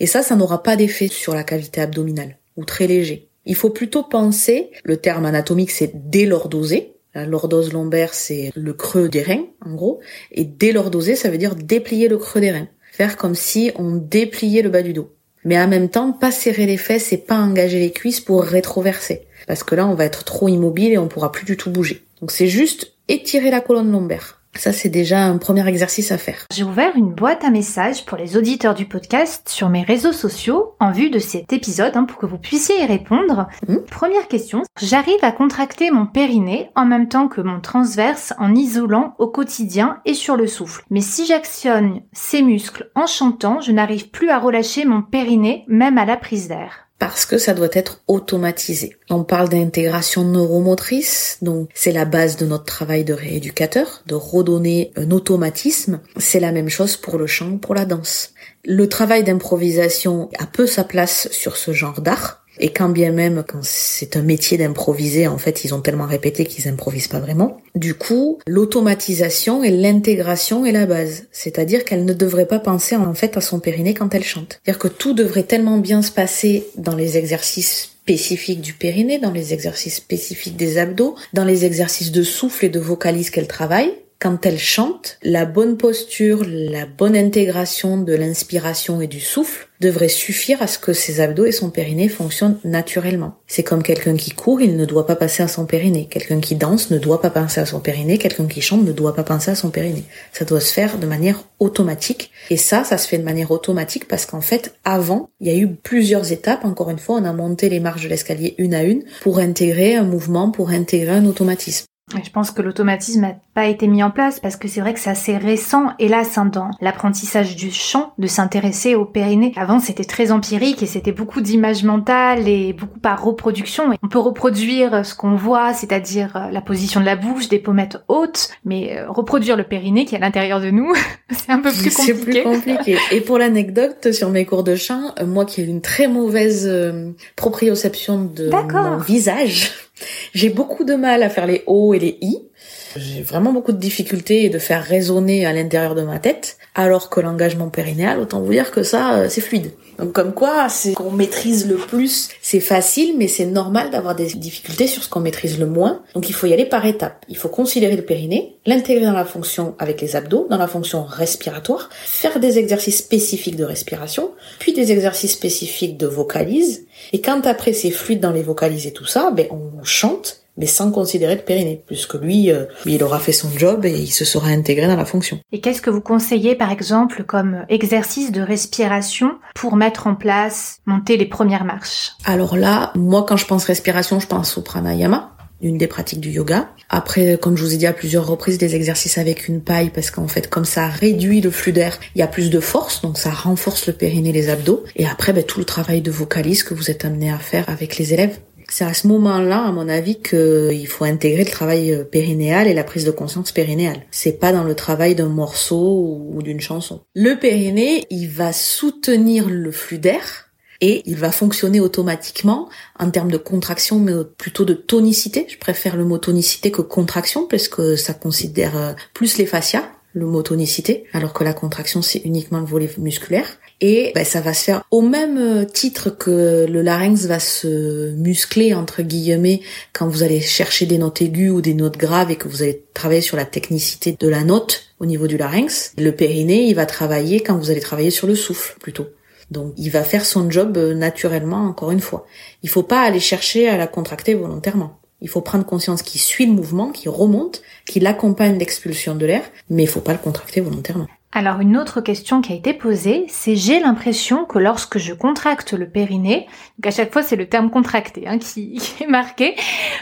Et ça, ça n'aura pas d'effet sur la cavité abdominale, ou très léger. Il faut plutôt penser, le terme anatomique c'est délordoser. La lordose lombaire c'est le creux des reins, en gros. Et délordoser, ça veut dire déplier le creux des reins. Faire comme si on dépliait le bas du dos. Mais en même temps, pas serrer les fesses et pas engager les cuisses pour rétroverser. Parce que là, on va être trop immobile et on pourra plus du tout bouger. Donc c'est juste étirer la colonne lombaire. Ça, c'est déjà un premier exercice à faire. J'ai ouvert une boîte à messages pour les auditeurs du podcast sur mes réseaux sociaux en vue de cet épisode hein, pour que vous puissiez y répondre. Mmh. Première question. J'arrive à contracter mon périnée en même temps que mon transverse en isolant au quotidien et sur le souffle. Mais si j'actionne ces muscles en chantant, je n'arrive plus à relâcher mon périnée même à la prise d'air parce que ça doit être automatisé. On parle d'intégration neuromotrice, donc c'est la base de notre travail de rééducateur, de redonner un automatisme. C'est la même chose pour le chant, pour la danse. Le travail d'improvisation a peu sa place sur ce genre d'art, Et quand bien même, quand c'est un métier d'improviser, en fait, ils ont tellement répété qu'ils improvisent pas vraiment. Du coup, l'automatisation et l'intégration est la base. C'est-à-dire qu'elle ne devrait pas penser en fait à son périnée quand elle chante. C'est-à-dire que tout devrait tellement bien se passer dans les exercices spécifiques du périnée, dans les exercices spécifiques des abdos, dans les exercices de souffle et de vocalise qu'elle travaille, quand elle chante, la bonne posture, la bonne intégration de l'inspiration et du souffle devrait suffire à ce que ses abdos et son périnée fonctionnent naturellement. C'est comme quelqu'un qui court, il ne doit pas passer à son périnée. Quelqu'un qui danse ne doit pas penser à son périnée. Quelqu'un qui chante ne doit pas penser à son périnée. Ça doit se faire de manière automatique. Et ça, ça se fait de manière automatique parce qu'en fait, avant, il y a eu plusieurs étapes. Encore une fois, on a monté les marches de l'escalier une à une pour intégrer un mouvement, pour intégrer un automatisme. Je pense que l'automatisme n'a pas été mis en place parce que c'est vrai que c'est assez récent, hélas, hein, dans l'apprentissage du chant, de s'intéresser au périnée. Avant, c'était très empirique et c'était beaucoup d'images mentales et beaucoup par reproduction. on peut reproduire ce qu'on voit, c'est-à-dire euh, la position de la bouche, des pommettes hautes, mais euh, reproduire le périnée qui est à l'intérieur de nous, <laughs> c'est un peu plus compliqué. C'est plus compliqué. Et pour l'anecdote, sur mes cours de chant, euh, moi qui ai une très mauvaise proprioception de mon visage, j'ai beaucoup de mal à faire les O et les I. J'ai vraiment beaucoup de difficultés de faire résonner à l'intérieur de ma tête, alors que l'engagement périnéal, autant vous dire que ça, euh, c'est fluide. Donc comme quoi, c'est qu'on maîtrise le plus, c'est facile, mais c'est normal d'avoir des difficultés sur ce qu'on maîtrise le moins. Donc il faut y aller par étapes. Il faut considérer le périnée, l'intégrer dans la fonction avec les abdos, dans la fonction respiratoire, faire des exercices spécifiques de respiration, puis des exercices spécifiques de vocalise. Et quand après c'est fluide dans les vocalises et tout ça, ben on chante mais sans considérer le périnée, puisque lui, euh, il aura fait son job et il se sera intégré dans la fonction. Et qu'est-ce que vous conseillez, par exemple, comme exercice de respiration pour mettre en place, monter les premières marches? Alors là, moi, quand je pense respiration, je pense au pranayama une des pratiques du yoga. Après, comme je vous ai dit à plusieurs reprises, des exercices avec une paille parce qu'en fait, comme ça réduit le flux d'air, il y a plus de force, donc ça renforce le périnée, les abdos. Et après, ben, tout le travail de vocalise que vous êtes amené à faire avec les élèves. C'est à ce moment-là, à mon avis, qu'il faut intégrer le travail euh, périnéal et la prise de conscience périnéale. C'est pas dans le travail d'un morceau ou d'une chanson. Le périnée, il va soutenir le flux d'air et il va fonctionner automatiquement en termes de contraction, mais plutôt de tonicité. Je préfère le mot tonicité que contraction parce que ça considère euh, plus les fascias le mot tonicité, alors que la contraction c'est uniquement le volet musculaire. Et ben, ça va se faire au même euh, titre que le larynx va se muscler entre guillemets quand vous allez chercher des notes aiguës ou des notes graves et que vous allez travailler sur la technicité de la note au niveau du larynx. Le périnée, il va travailler quand vous allez travailler sur le souffle plutôt. Donc il va faire son job euh, naturellement encore une fois. Il faut pas aller chercher à la contracter volontairement. Il faut prendre conscience qu'il suit le mouvement, qu'il remonte, qu'il accompagne l'expulsion de l'air, mais il faut pas le contracter volontairement. Alors une autre question qui a été posée, c'est j'ai l'impression que lorsque je contracte le périnée, donc à chaque fois c'est le terme contracté hein, <laughs> qui, est marqué,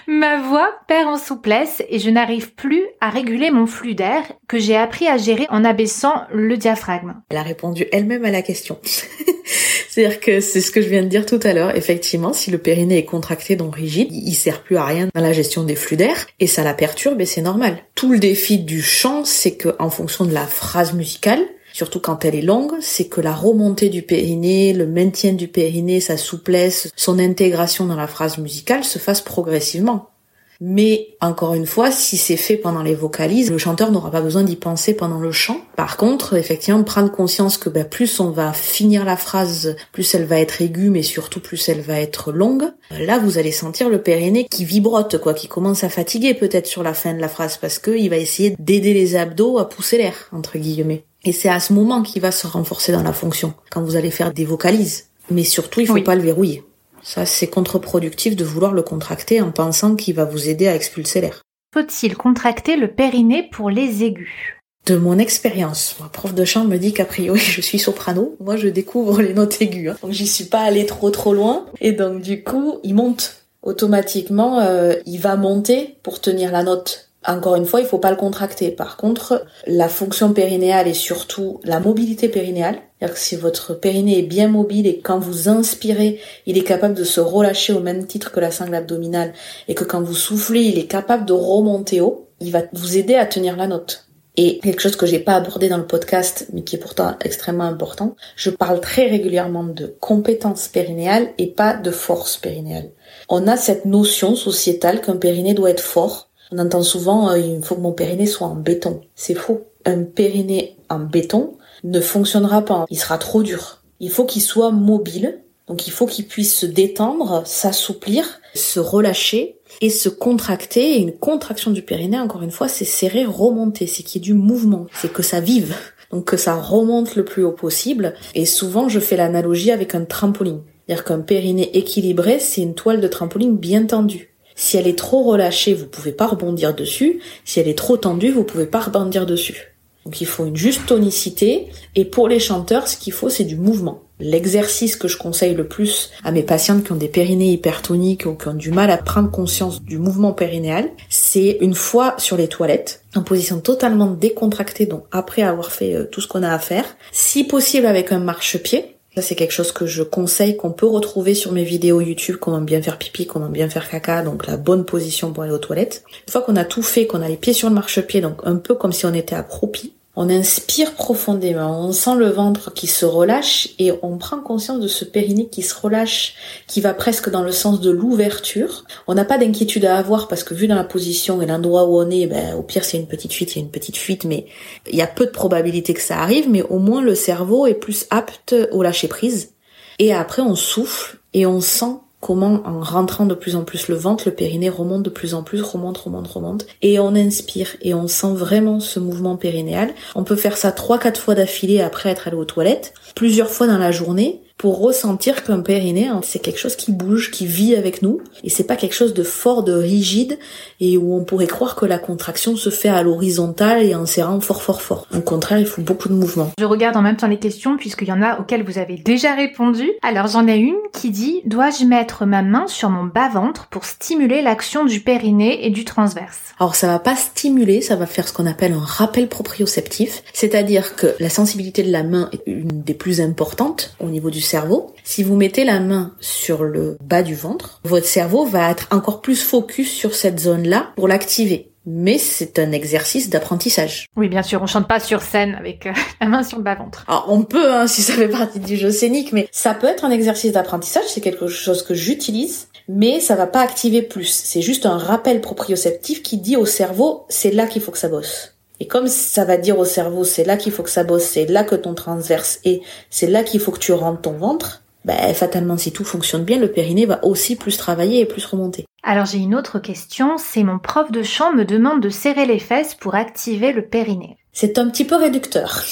ma voix perd en souplesse et je n'arrive plus à réguler mon flux d'air que j'ai appris à gérer en abaissant le diaphragme. Elle a répondu elle-même à la question. <laughs> C'est-à-dire que c'est ce que je viens de dire tout à l'heure. Effectivement, si le périnée est contracté, donc rigide, il sert plus à rien dans la gestion des flux d'air et ça la perturbe et c'est normal. Tout le défi du chant, c'est que en fonction de la phrase musicale, surtout quand elle est longue, c'est que la remontée du périnée, le maintien du périnée, sa souplesse, son intégration dans la phrase musicale se fasse progressivement. Mais encore une fois, si c'est fait pendant les vocalises, le chanteur n'aura pas besoin d'y penser pendant le chant. Par contre, effectivement, prendre conscience que ben, plus on va finir la phrase, plus elle va être aiguë, mais surtout plus elle va être longue. Là, vous allez sentir le périnée qui vibrote, quoi, qui commence à fatiguer peut-être sur la fin de la phrase parce qu'il va essayer d'aider les abdos à pousser l'air, entre guillemets. Et c'est à ce moment qu'il va se renforcer dans la fonction, quand vous allez faire des vocalises. Mais surtout, il faut pas le verrouiller. Ça, c'est contre-productif de vouloir le contracter en pensant qu'il va vous aider à expulser l'air. Faut-il contracter le périnée pour les aigus? De mon expérience, ma prof de chant me dit qu'a priori je suis soprano, moi je découvre les notes aiguës, hein. donc j'y suis pas allée trop trop loin, et donc du coup il monte automatiquement, euh, il va monter pour tenir la note. Encore une fois, il faut pas le contracter. Par contre, la fonction périnéale et surtout la mobilité périnéale, c'est-à-dire que si votre périnée est bien mobile et quand vous inspirez, il est capable de se relâcher au même titre que la sangle abdominale et que quand vous soufflez, il est capable de remonter haut, il va vous aider à tenir la note. Et quelque chose que j'ai pas abordé dans le podcast, mais qui est pourtant extrêmement important, je parle très régulièrement de compétences périnéales et pas de force périnéale. On a cette notion sociétale qu'un périnée doit être fort. On entend souvent euh, il faut que mon périnée soit en béton. C'est faux. Un périnée en béton ne fonctionnera pas. Il sera trop dur. Il faut qu'il soit mobile. Donc il faut qu'il puisse se détendre, s'assouplir, se relâcher et se contracter. Et une contraction du périnée, encore une fois, c'est serrer, remonter. C'est qu'il y ait du mouvement. C'est que ça vive. Donc que ça remonte le plus haut possible. Et souvent, je fais l'analogie avec un trampoline. C'est-à-dire qu'un périnée équilibré, c'est une toile de trampoline bien tendue. Si elle est trop relâchée, vous pouvez pas rebondir dessus. Si elle est trop tendue, vous pouvez pas rebondir dessus. Donc il faut une juste tonicité. Et pour les chanteurs, ce qu'il faut, c'est du mouvement. L'exercice que je conseille le plus à mes patientes qui ont des périnées hypertoniques ou qui ont du mal à prendre conscience du mouvement périnéal, c'est une fois sur les toilettes, en position totalement décontractée, donc après avoir fait euh, tout ce qu'on a à faire, si possible avec un marchepied, ça, c'est quelque chose que je conseille, qu'on peut retrouver sur mes vidéos YouTube, comment bien faire pipi, comment bien faire caca, donc la bonne position pour aller aux toilettes. Une fois qu'on a tout fait, qu'on a les pieds sur le marchepied, donc un peu comme si on était accroupi, on inspire profondément, on sent le ventre qui se relâche et on prend conscience de ce périnée qui se relâche, qui va presque dans le sens de l'ouverture. On n'a pas d'inquiétude à avoir parce que vu dans la position et l'endroit où on est, ben, au pire c'est une petite fuite, il y a une petite fuite, mais il y a peu de probabilité que ça arrive, mais au moins le cerveau est plus apte au lâcher prise. Et après on souffle et on sent comment en rentrant de plus en plus le ventre, le périnée remonte de plus en plus, remonte, remonte, remonte. Et on inspire et on sent vraiment ce mouvement périnéal. On peut faire ça trois, quatre fois d'affilée après être allé aux toilettes, plusieurs fois dans la journée pour ressentir qu'un périnée, hein, c'est quelque chose qui bouge, qui vit avec nous, et c'est pas quelque chose de fort, de rigide, et où on pourrait croire que la contraction se fait à l'horizontale et en serrant fort, fort, fort. Au contraire, il faut beaucoup de mouvement. Je regarde en même temps les questions, puisqu'il y en a auxquelles vous avez déjà répondu. Alors j'en ai une qui dit, dois-je mettre ma main sur mon bas-ventre pour stimuler l'action du périnée et du transverse? Alors ça va pas stimuler, ça va faire ce qu'on appelle un rappel proprioceptif, c'est-à-dire que la sensibilité de la main est une des plus importantes au niveau du cerveau. Si vous mettez la main sur le bas du ventre, votre cerveau va être encore plus focus sur cette zone-là pour l'activer. Mais c'est un exercice d'apprentissage. Oui, bien sûr, on chante pas sur scène avec euh, <laughs> la main sur le bas-ventre. Alors, on peut, hein, si ça fait partie du jeu scénique, mais ça peut être un exercice d'apprentissage, c'est quelque chose que j'utilise, mais ça va pas activer plus. C'est juste un rappel proprioceptif qui dit au cerveau, c'est là qu'il faut que ça bosse. Et comme ça va dire au cerveau, c'est là qu'il faut que ça bosse, c'est là que ton transverse est, c'est là qu'il faut que tu rentres ton ventre, ben, fatalement, si tout fonctionne bien, le périnée va aussi plus travailler et plus remonter. Alors j'ai une autre question, c'est mon prof de chant me demande de serrer les fesses pour activer le périnée. C'est un petit peu réducteur.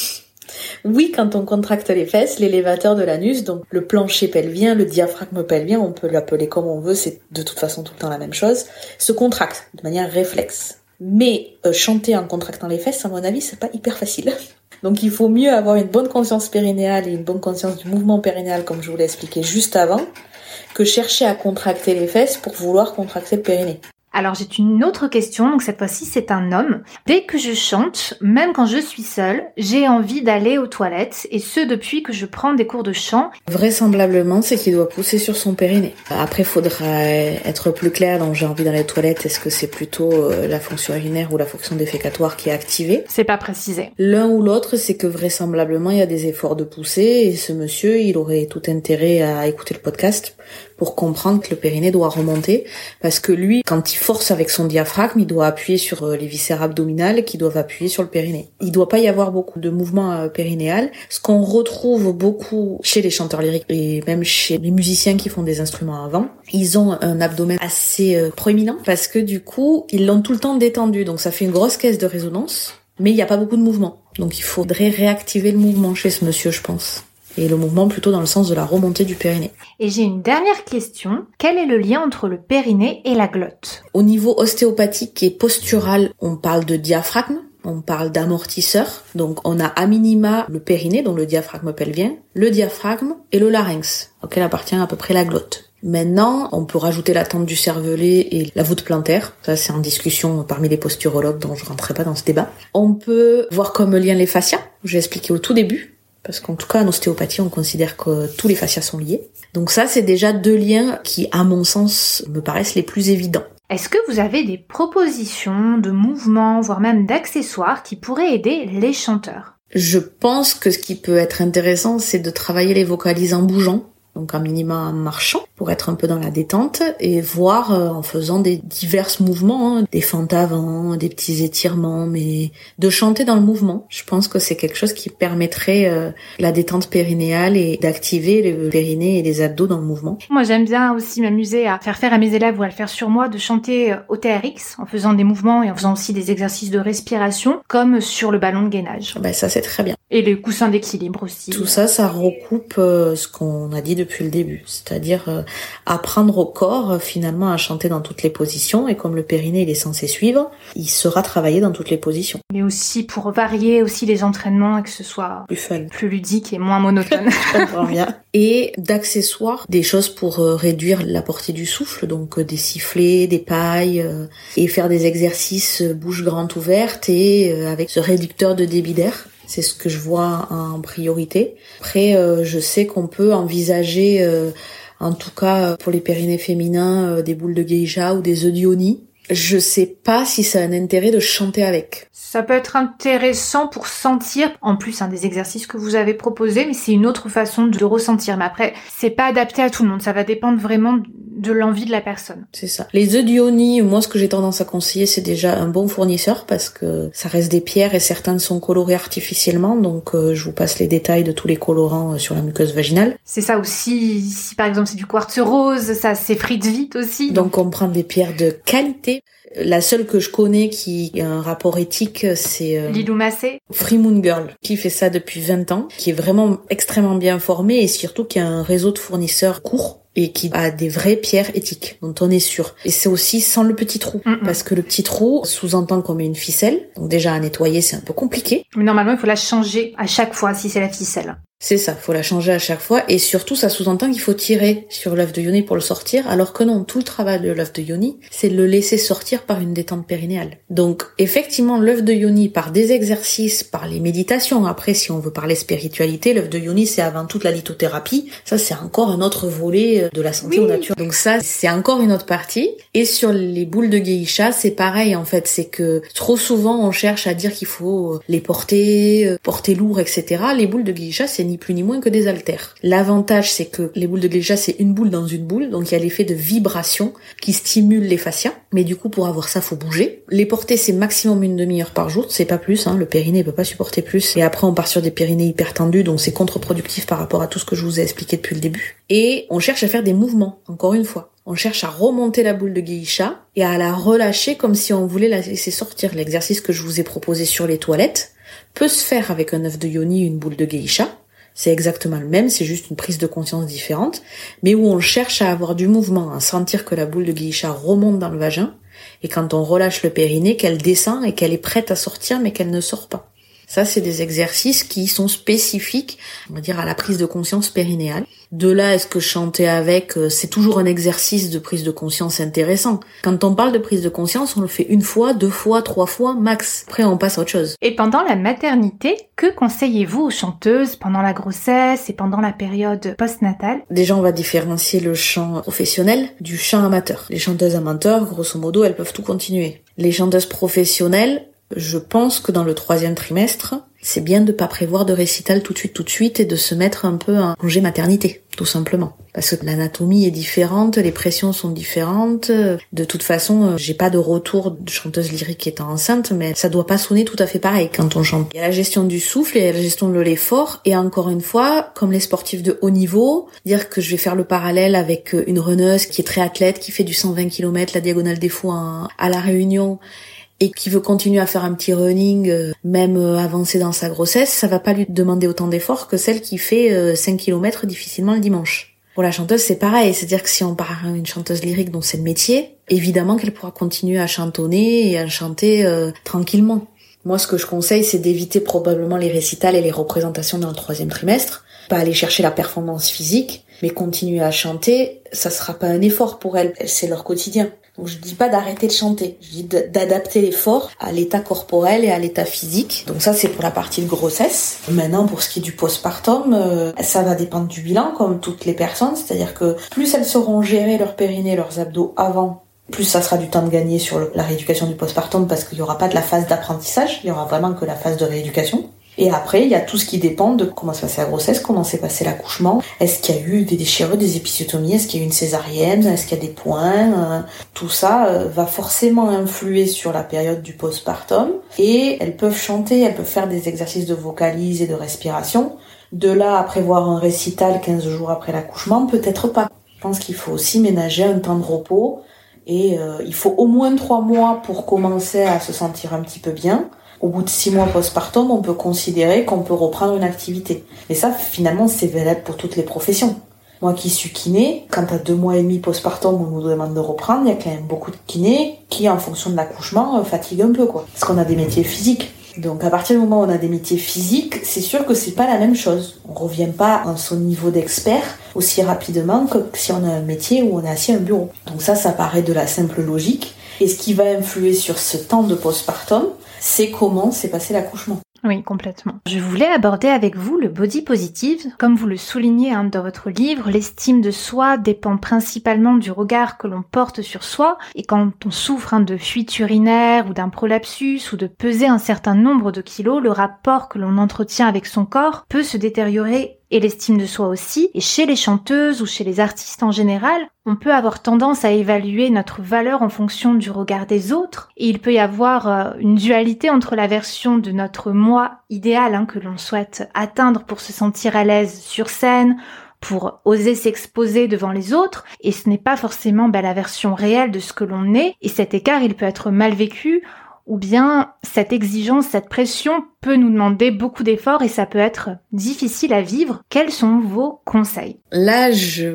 Oui, quand on contracte les fesses, l'élévateur de l'anus, donc le plancher pelvien, le diaphragme pelvien, on peut l'appeler comme on veut, c'est de toute façon tout le temps la même chose, se contracte de manière réflexe. Mais euh, chanter en contractant les fesses, à mon avis, c'est pas hyper facile. <laughs> Donc il faut mieux avoir une bonne conscience périnéale et une bonne conscience du mouvement périnéal, comme je vous l'ai expliqué juste avant, que chercher à contracter les fesses pour vouloir contracter le périnée. Alors j'ai une autre question, donc cette fois-ci c'est un homme. Dès que je chante, même quand je suis seule, j'ai envie d'aller aux toilettes, et ce depuis que je prends des cours de chant. Vraisemblablement, c'est qu'il doit pousser sur son périnée. Après, faudra être plus clair dans j'ai envie d'aller aux toilettes, est-ce que c'est plutôt euh, la fonction urinaire ou la fonction défécatoire qui est activée? C'est pas précisé. L'un ou l'autre, c'est que vraisemblablement il y a des efforts de pousser, et ce monsieur, il aurait tout intérêt à écouter le podcast pour comprendre que le périnée doit remonter, parce que lui, quand il force avec son diaphragme, il doit appuyer sur euh, les viscères abdominales qui doivent appuyer sur le périnée. Il doit pas y avoir beaucoup de mouvements euh, périnéal. Ce qu'on retrouve beaucoup chez les chanteurs lyriques et même chez les musiciens qui font des instruments avant, ils ont un abdomen assez euh, proéminent parce que du coup, ils l'ont tout le temps détendu, donc ça fait une grosse caisse de résonance, mais il n'y a pas beaucoup de mouvement. Donc il faudrait réactiver le mouvement chez ce monsieur, je pense et le mouvement plutôt dans le sens de la remontée du périnée. Et j'ai une dernière question. Quel est le lien entre le périnée et la glotte? Au niveau ostéopathique et postural, on parle de diaphragme, on parle d'amortisseur. Donc on a à minima le périnée, donc le diaphragme pelvien, le diaphragme et le larynx, auquel appartient à peu près la glotte. Maintenant, on peut rajouter la tente du cervelet et la voûte plantaire. Ça, c'est en discussion parmi les posturologues, donc je rentrerai pas dans ce débat. On peut voir comme lien les fascias. J'ai expliqué au tout début parce qu'en tout cas en ostéopathie on considère que tous les fascias sont liés. Donc ça c'est déjà deux liens qui à mon sens me paraissent les plus évidents. Est-ce que vous avez des propositions de mouvements, voire même d'accessoires qui pourraient aider les chanteurs? Je pense que ce qui peut être intéressant, c'est de travailler les vocalises en bougeant donc un minima en marchant pour être un peu dans la détente et voir euh, en faisant des divers mouvements, hein, des fentes avant, des petits étirements, mais de chanter dans le mouvement. Je pense que c'est quelque chose qui permettrait euh, la détente périnéale et d'activer le périnée et les abdos dans le mouvement. Moi j'aime bien aussi m'amuser à faire faire à mes élèves ou à le faire sur moi de chanter euh, au TRX en faisant des mouvements et en faisant aussi des exercices de respiration comme sur le ballon de gainage. Ben ça c'est très bien. Et les coussins d'équilibre aussi. Tout ça ça recoupe ce qu'on a dit depuis le début, c'est-à-dire euh, apprendre au corps euh, finalement à chanter dans toutes les positions. Et comme le périnée il est censé suivre, il sera travaillé dans toutes les positions. Mais aussi pour varier aussi les entraînements et que ce soit plus fun, plus ludique et moins monotone. <laughs> et d'accessoires, des choses pour euh, réduire la portée du souffle, donc des sifflets, des pailles et faire des exercices bouche grande ouverte et avec ce réducteur de débit d'air c'est ce que je vois en priorité. Après, euh, je sais qu'on peut envisager, euh, en tout cas pour les périnées féminins, euh, des boules de geisha ou des œufs d'Ioni. Je sais pas si ça a un intérêt de chanter avec. Ça peut être intéressant pour sentir, en plus un des exercices que vous avez proposé, mais c'est une autre façon de ressentir. Mais après, c'est pas adapté à tout le monde, ça va dépendre vraiment de l'envie de la personne. C'est ça. Les œufs d'Ioni, moi ce que j'ai tendance à conseiller, c'est déjà un bon fournisseur parce que ça reste des pierres et certaines sont colorées artificiellement, donc euh, je vous passe les détails de tous les colorants euh, sur la muqueuse vaginale. C'est ça aussi, si par exemple c'est du quartz rose, ça s'effrite vite aussi. Donc on prend des pierres de qualité. La seule que je connais qui a un rapport éthique, c'est euh, Lilou Massé. Free Moon Girl, qui fait ça depuis 20 ans, qui est vraiment extrêmement bien formé et surtout qui a un réseau de fournisseurs court et qui a des vraies pierres éthiques dont on est sûr. Et c'est aussi sans le petit trou, parce que le petit trou sous-entend qu'on met une ficelle. Donc déjà à nettoyer c'est un peu compliqué. Mais normalement il faut la changer à chaque fois si c'est la ficelle. C'est ça, faut la changer à chaque fois et surtout ça sous-entend qu'il faut tirer sur l'œuf de yoni pour le sortir alors que non, tout le travail de l'œuf de yoni, c'est de le laisser sortir par une détente périnéale. Donc effectivement, l'œuf de yoni par des exercices, par les méditations, après si on veut parler spiritualité, l'œuf de yoni c'est avant toute la lithothérapie, ça c'est encore un autre volet euh, de la santé oui. nature. Donc ça c'est encore une autre partie et sur les boules de geisha, c'est pareil en fait, c'est que trop souvent on cherche à dire qu'il faut euh, les porter, euh, porter lourd, etc. Les boules de geisha c'est plus ni moins que des haltères. L'avantage, c'est que les boules de Gléja, c'est une boule dans une boule, donc il y a l'effet de vibration qui stimule les fascias. Mais du coup, pour avoir ça, faut bouger. Les porter, c'est maximum une demi-heure par jour, c'est pas plus. Hein. Le périnée peut pas supporter plus. Et après, on part sur des périnées hyper tendus, donc c'est contre-productif par rapport à tout ce que je vous ai expliqué depuis le début. Et on cherche à faire des mouvements, encore une fois. On cherche à remonter la boule de geisha et à la relâcher comme si on voulait la laisser sortir. L'exercice que je vous ai proposé sur les toilettes peut se faire avec un œuf de yoni, une boule de geisha. C'est exactement le même, c'est juste une prise de conscience différente, mais où on cherche à avoir du mouvement, à sentir que la boule de geisha remonte dans le vagin, et quand on relâche le périnée, qu'elle descend et qu'elle est prête à sortir, mais qu'elle ne sort pas. Ça, c'est des exercices qui sont spécifiques, on va dire, à la prise de conscience périnéale. De là, est-ce que chanter avec, euh, c'est toujours un exercice de prise de conscience intéressant. Quand on parle de prise de conscience, on le fait une fois, deux fois, trois fois, max. Après, on passe à autre chose. Et pendant la maternité, que conseillez-vous aux chanteuses pendant la grossesse et pendant la période postnatale? Déjà, on va différencier le chant professionnel du chant amateur. Les chanteuses amateurs, grosso modo, elles peuvent tout continuer. Les chanteuses professionnelles, je pense que dans le troisième trimestre, c'est bien de pas prévoir de récital tout de suite, tout de suite, et de se mettre un peu en congé maternité, tout simplement. Parce que l'anatomie est différente, les pressions sont différentes. De toute façon, j'ai pas de retour de chanteuse lyrique étant enceinte, mais ça doit pas sonner tout à fait pareil quand on chante. Il y a la gestion du souffle, il y a la gestion de l'effort, et encore une fois, comme les sportifs de haut niveau, dire que je vais faire le parallèle avec une runneuse qui est très athlète, qui fait du 120 km, la diagonale des fous à la Réunion, et qui veut continuer à faire un petit running, euh, même euh, avancé dans sa grossesse, ça va pas lui demander autant d'efforts que celle qui fait 5 euh, km difficilement le dimanche. Pour la chanteuse, c'est pareil, c'est-à-dire que si on part à une chanteuse lyrique dont c'est le métier, évidemment qu'elle pourra continuer à chantonner et à chanter tranquillement. Moi, ce que je conseille, c'est d'éviter probablement les récitals et les représentations dans le troisième trimestre, pas aller chercher la performance physique, mais continuer à chanter, ça sera pas un effort pour elles, c'est leur quotidien. Donc je dis pas d'arrêter de chanter, je dis d'adapter l'effort à l'état corporel et à l'état physique. Donc ça c'est pour la partie de grossesse. Maintenant pour ce qui est du postpartum, euh, ça va dépendre du bilan comme toutes les personnes, c'est-à-dire que plus elles sauront gérer leur périnée, leurs abdos avant plus ça sera du temps de gagner sur la rééducation du postpartum parce qu'il n'y aura pas de la phase d'apprentissage, il y aura vraiment que la phase de rééducation. Et après, il y a tout ce qui dépend de comment s'est passé la grossesse, comment s'est passé l'accouchement, est-ce qu'il y a eu des déchirures, des épisiotomies, est-ce qu'il y a eu une césarienne, est-ce qu'il y a des points? Euh, tout ça euh, va forcément influer sur la période du postpartum. Et elles peuvent chanter, elles peuvent faire des exercices de vocalise et de respiration. De là à prévoir un récital 15 jours après l'accouchement, peut-être pas. Je pense qu'il faut aussi ménager un temps de repos et euh, il faut au moins trois mois pour commencer à se sentir un petit peu bien au bout de six mois postpartum, on peut considérer qu'on peut reprendre une activité. Mais ça, finalement, c'est valable pour toutes les professions. Moi qui suis kiné, quand à deux mois et demi postpartum, on nous demande de reprendre, il y a quand même beaucoup de kinés qui, en fonction de l'accouchement, euh, fatiguent un peu, quoi. Parce qu'on a des métiers physiques. Donc à partir du moment où on a des métiers physiques, c'est sûr que c'est pas la même chose. On revient pas à son niveau d'expert aussi rapidement que si on a un métier où on est assis à un bureau. Donc ça, ça paraît de la simple logique. Et ce qui va influer sur ce temps de postpartum, c'est comment s'est passé l'accouchement. Oui, complètement. Je voulais aborder avec vous le body positive. Comme vous le soulignez hein, dans votre livre, l'estime de soi dépend principalement du regard que l'on porte sur soi. Et quand on souffre hein, de fuite urinaire ou d'un prolapsus ou de peser un certain nombre de kilos, le rapport que l'on entretient avec son corps peut se détériorer et l'estime de soi aussi. Et chez les chanteuses ou chez les artistes en général, on peut avoir tendance à évaluer notre valeur en fonction du regard des autres. Et il peut y avoir euh, une dualité entre la version de notre moi idéal hein, que l'on souhaite atteindre pour se sentir à l'aise sur scène pour oser s'exposer devant les autres, et ce n'est pas forcément bah, la version réelle de ce que l'on est, et cet écart il peut être mal vécu ou bien cette exigence, cette pression peut nous demander beaucoup d'efforts et ça peut être difficile à vivre. Quels sont vos conseils? Là, je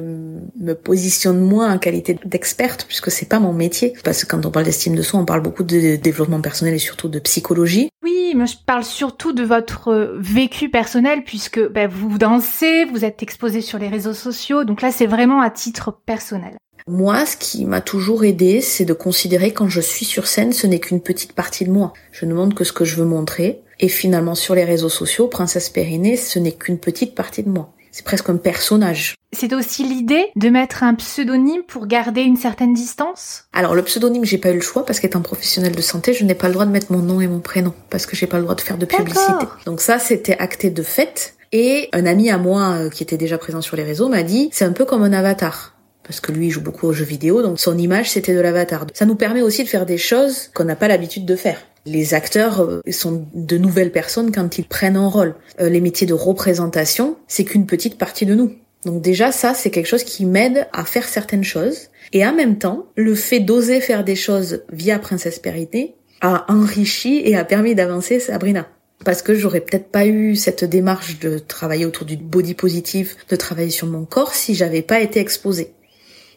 me positionne moins en qualité d'experte puisque c'est pas mon métier. Parce que quand on parle d'estime de soi, on parle beaucoup de développement personnel et surtout de psychologie. Oui, mais je parle surtout de votre vécu personnel puisque ben, vous dansez, vous êtes exposé sur les réseaux sociaux. Donc là, c'est vraiment à titre personnel. Moi, ce qui m'a toujours aidé, c'est de considérer quand je suis sur scène, ce n'est qu'une petite partie de moi. Je ne montre que ce que je veux montrer. Et finalement, sur les réseaux sociaux, Princesse Périnée, ce n'est qu'une petite partie de moi. C'est presque un personnage. C'est aussi l'idée de mettre un pseudonyme pour garder une certaine distance? Alors le pseudonyme, j'ai pas eu le choix parce qu'étant professionnel de santé, je n'ai pas le droit de mettre mon nom et mon prénom parce que j'ai pas le droit de faire de publicité. Donc ça, c'était acté de fait. Et un ami à moi euh, qui était déjà présent sur les réseaux m'a dit, c'est un peu comme un avatar parce que lui il joue beaucoup aux jeux vidéo, donc son image c'était de l'avatar. Ça nous permet aussi de faire des choses qu'on n'a pas l'habitude de faire. Les acteurs euh, sont de nouvelles personnes quand ils prennent un rôle. Euh, les métiers de représentation, c'est qu'une petite partie de nous. Donc déjà ça c'est quelque chose qui m'aide à faire certaines choses. Et en même temps, le fait d'oser faire des choses via Princesse Périnée a enrichi et a permis d'avancer Sabrina parce que j'aurais peut-être pas eu cette démarche de travailler autour du body positif, de travailler sur mon corps si j'avais pas été exposée.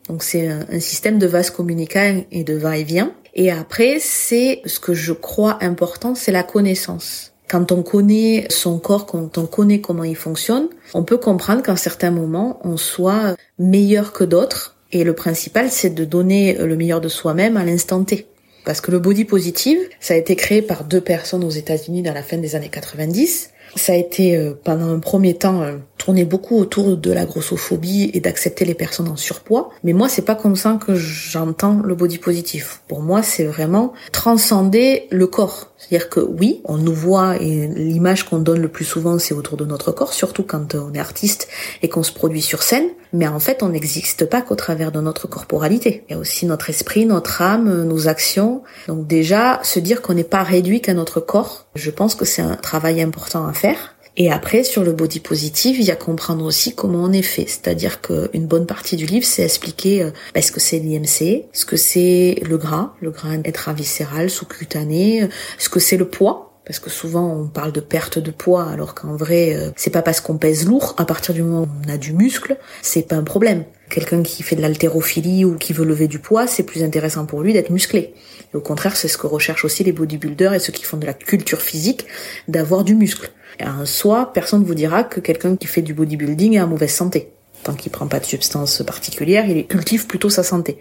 Donc c'est un, système de vase communicant et de va-et-vient. Et après, c'est ce que je crois important, c'est la connaissance. Quand on connaît son corps, quand on connaît comment il fonctionne, on peut comprendre qu'en certains moments, on soit meilleur que d'autres. Et le principal, c'est de donner le meilleur de soi-même à l'instant T. Parce que le body positive, ça a été créé par deux personnes aux États-Unis dans la fin des années 90. Ça a été euh, pendant un premier temps euh, tourné beaucoup autour de la grossophobie et d'accepter les personnes en surpoids. Mais moi, c'est pas comme ça que j'entends le body positif. Pour moi, c'est vraiment transcender le corps. C'est-à-dire que oui, on nous voit et l'image qu'on donne le plus souvent, c'est autour de notre corps, surtout quand on est artiste et qu'on se produit sur scène. Mais en fait, on n'existe pas qu'au travers de notre corporalité. Il y a aussi notre esprit, notre âme, nos actions. Donc déjà, se dire qu'on n'est pas réduit qu'à notre corps, je pense que c'est un travail important à faire. Et après, sur le body positive, il y a comprendre aussi comment on est fait. C'est-à-dire qu'une bonne partie du livre, c'est expliquer euh, bah, ce que c'est l'IMC, ce que c'est le gras, le gras intraviscéral, sous-cutané, ce que c'est le poids, parce que souvent on parle de perte de poids alors qu'en vrai euh, c'est pas parce qu'on pèse lourd à partir du moment où on a du muscle c'est pas un problème quelqu'un qui fait de l'haltérophilie ou qui veut lever du poids c'est plus intéressant pour lui d'être musclé et au contraire c'est ce que recherchent aussi les bodybuilders et ceux qui font de la culture physique d'avoir du muscle en soi, personne ne vous dira que quelqu'un qui fait du bodybuilding est en mauvaise santé. Tant qu'il prend pas de substance particulière, il cultive plutôt sa santé.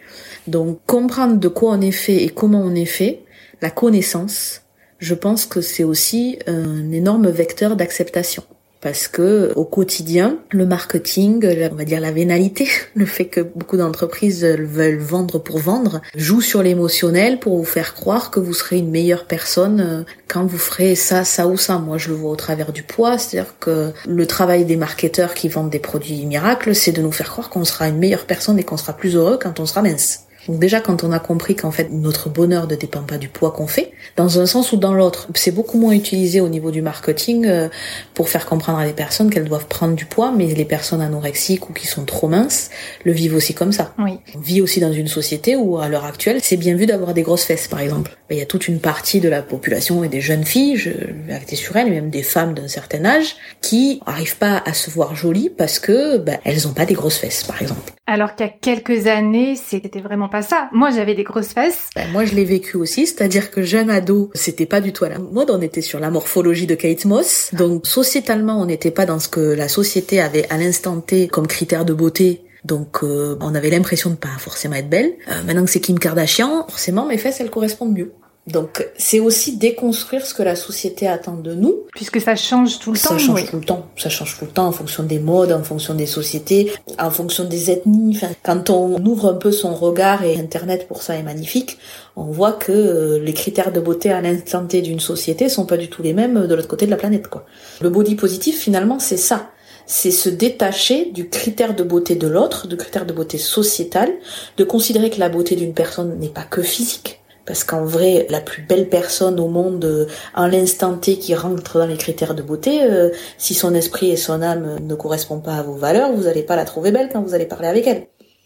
Donc comprendre de quoi on est fait et comment on est fait, la connaissance, je pense que c'est aussi un énorme vecteur d'acceptation. parce que au quotidien, le marketing, on va dire la vénalité, <laughs> le fait que beaucoup d'entreprises veulent vendre pour vendre, joue sur l'émotionnel pour vous faire croire que vous serez une meilleure personne euh, quand vous ferez ça, ça ou ça. Moi, je le vois au travers du poids, c'est-à-dire que le travail des marketeurs qui vendent des produits miracles, c'est de nous faire croire qu'on sera une meilleure personne et qu'on sera plus heureux quand on sera mince. Donc déjà, quand on a compris qu'en fait notre bonheur ne dépend pas du poids qu'on fait, dans un sens ou dans l'autre, c'est beaucoup moins utilisé au niveau du marketing euh, pour faire comprendre à des personnes qu'elles doivent prendre du poids, mais les personnes anorexiques ou qui sont trop minces le vivent aussi comme ça. Oui. On vit aussi dans une société où à l'heure actuelle, c'est bien vu d'avoir des grosses fesses, par exemple. Il y a toute une partie de la population et des jeunes filles, je vais arrêter sur elles, même des femmes d'un certain âge, qui arrivent pas à se voir jolies parce que bah, elles ont pas des grosses fesses, par exemple. Alors qu'il y a quelques années, c'était vraiment pas Moi, j'avais des grosses fesses. Ben, moi, je l'ai vécu aussi, c'est-à-dire que jeune ado, c'était pas du tout à la mode. On était sur la morphologie de Kate Moss. Donc, sociétalement, on n'était pas dans ce que la société avait à l'instant T comme critère de beauté donc euh, on avait l'impression de pas forcément être belle. Euh, maintenant que c'est Kim Kardashian, forcément mes fesses elles correspondent mieux. Donc c'est aussi déconstruire ce que la société attend de nous. Puisque ça change tout le ça temps. Ça change tout le temps. Ça change tout le temps en fonction des modes, en fonction des sociétés, en fonction des ethnies. Enfin, quand on ouvre un peu son regard, et Internet pour ça est magnifique, on voit que euh, les critères de beauté à l'instant T d'une société sont pas du tout les mêmes de l'autre côté de la planète. Quoi. Le body positif finalement c'est ça c'est se détacher du critère de beauté de l'autre, du critère de beauté sociétal, de considérer que la beauté d'une personne n'est pas que physique, parce qu'en vrai, la plus belle personne au monde, euh, en l'instant T qui rentre dans les critères de beauté, euh, si son esprit et son âme ne correspondent pas à vos valeurs, vous n'allez pas la trouver belle quand vous allez parler avec elle.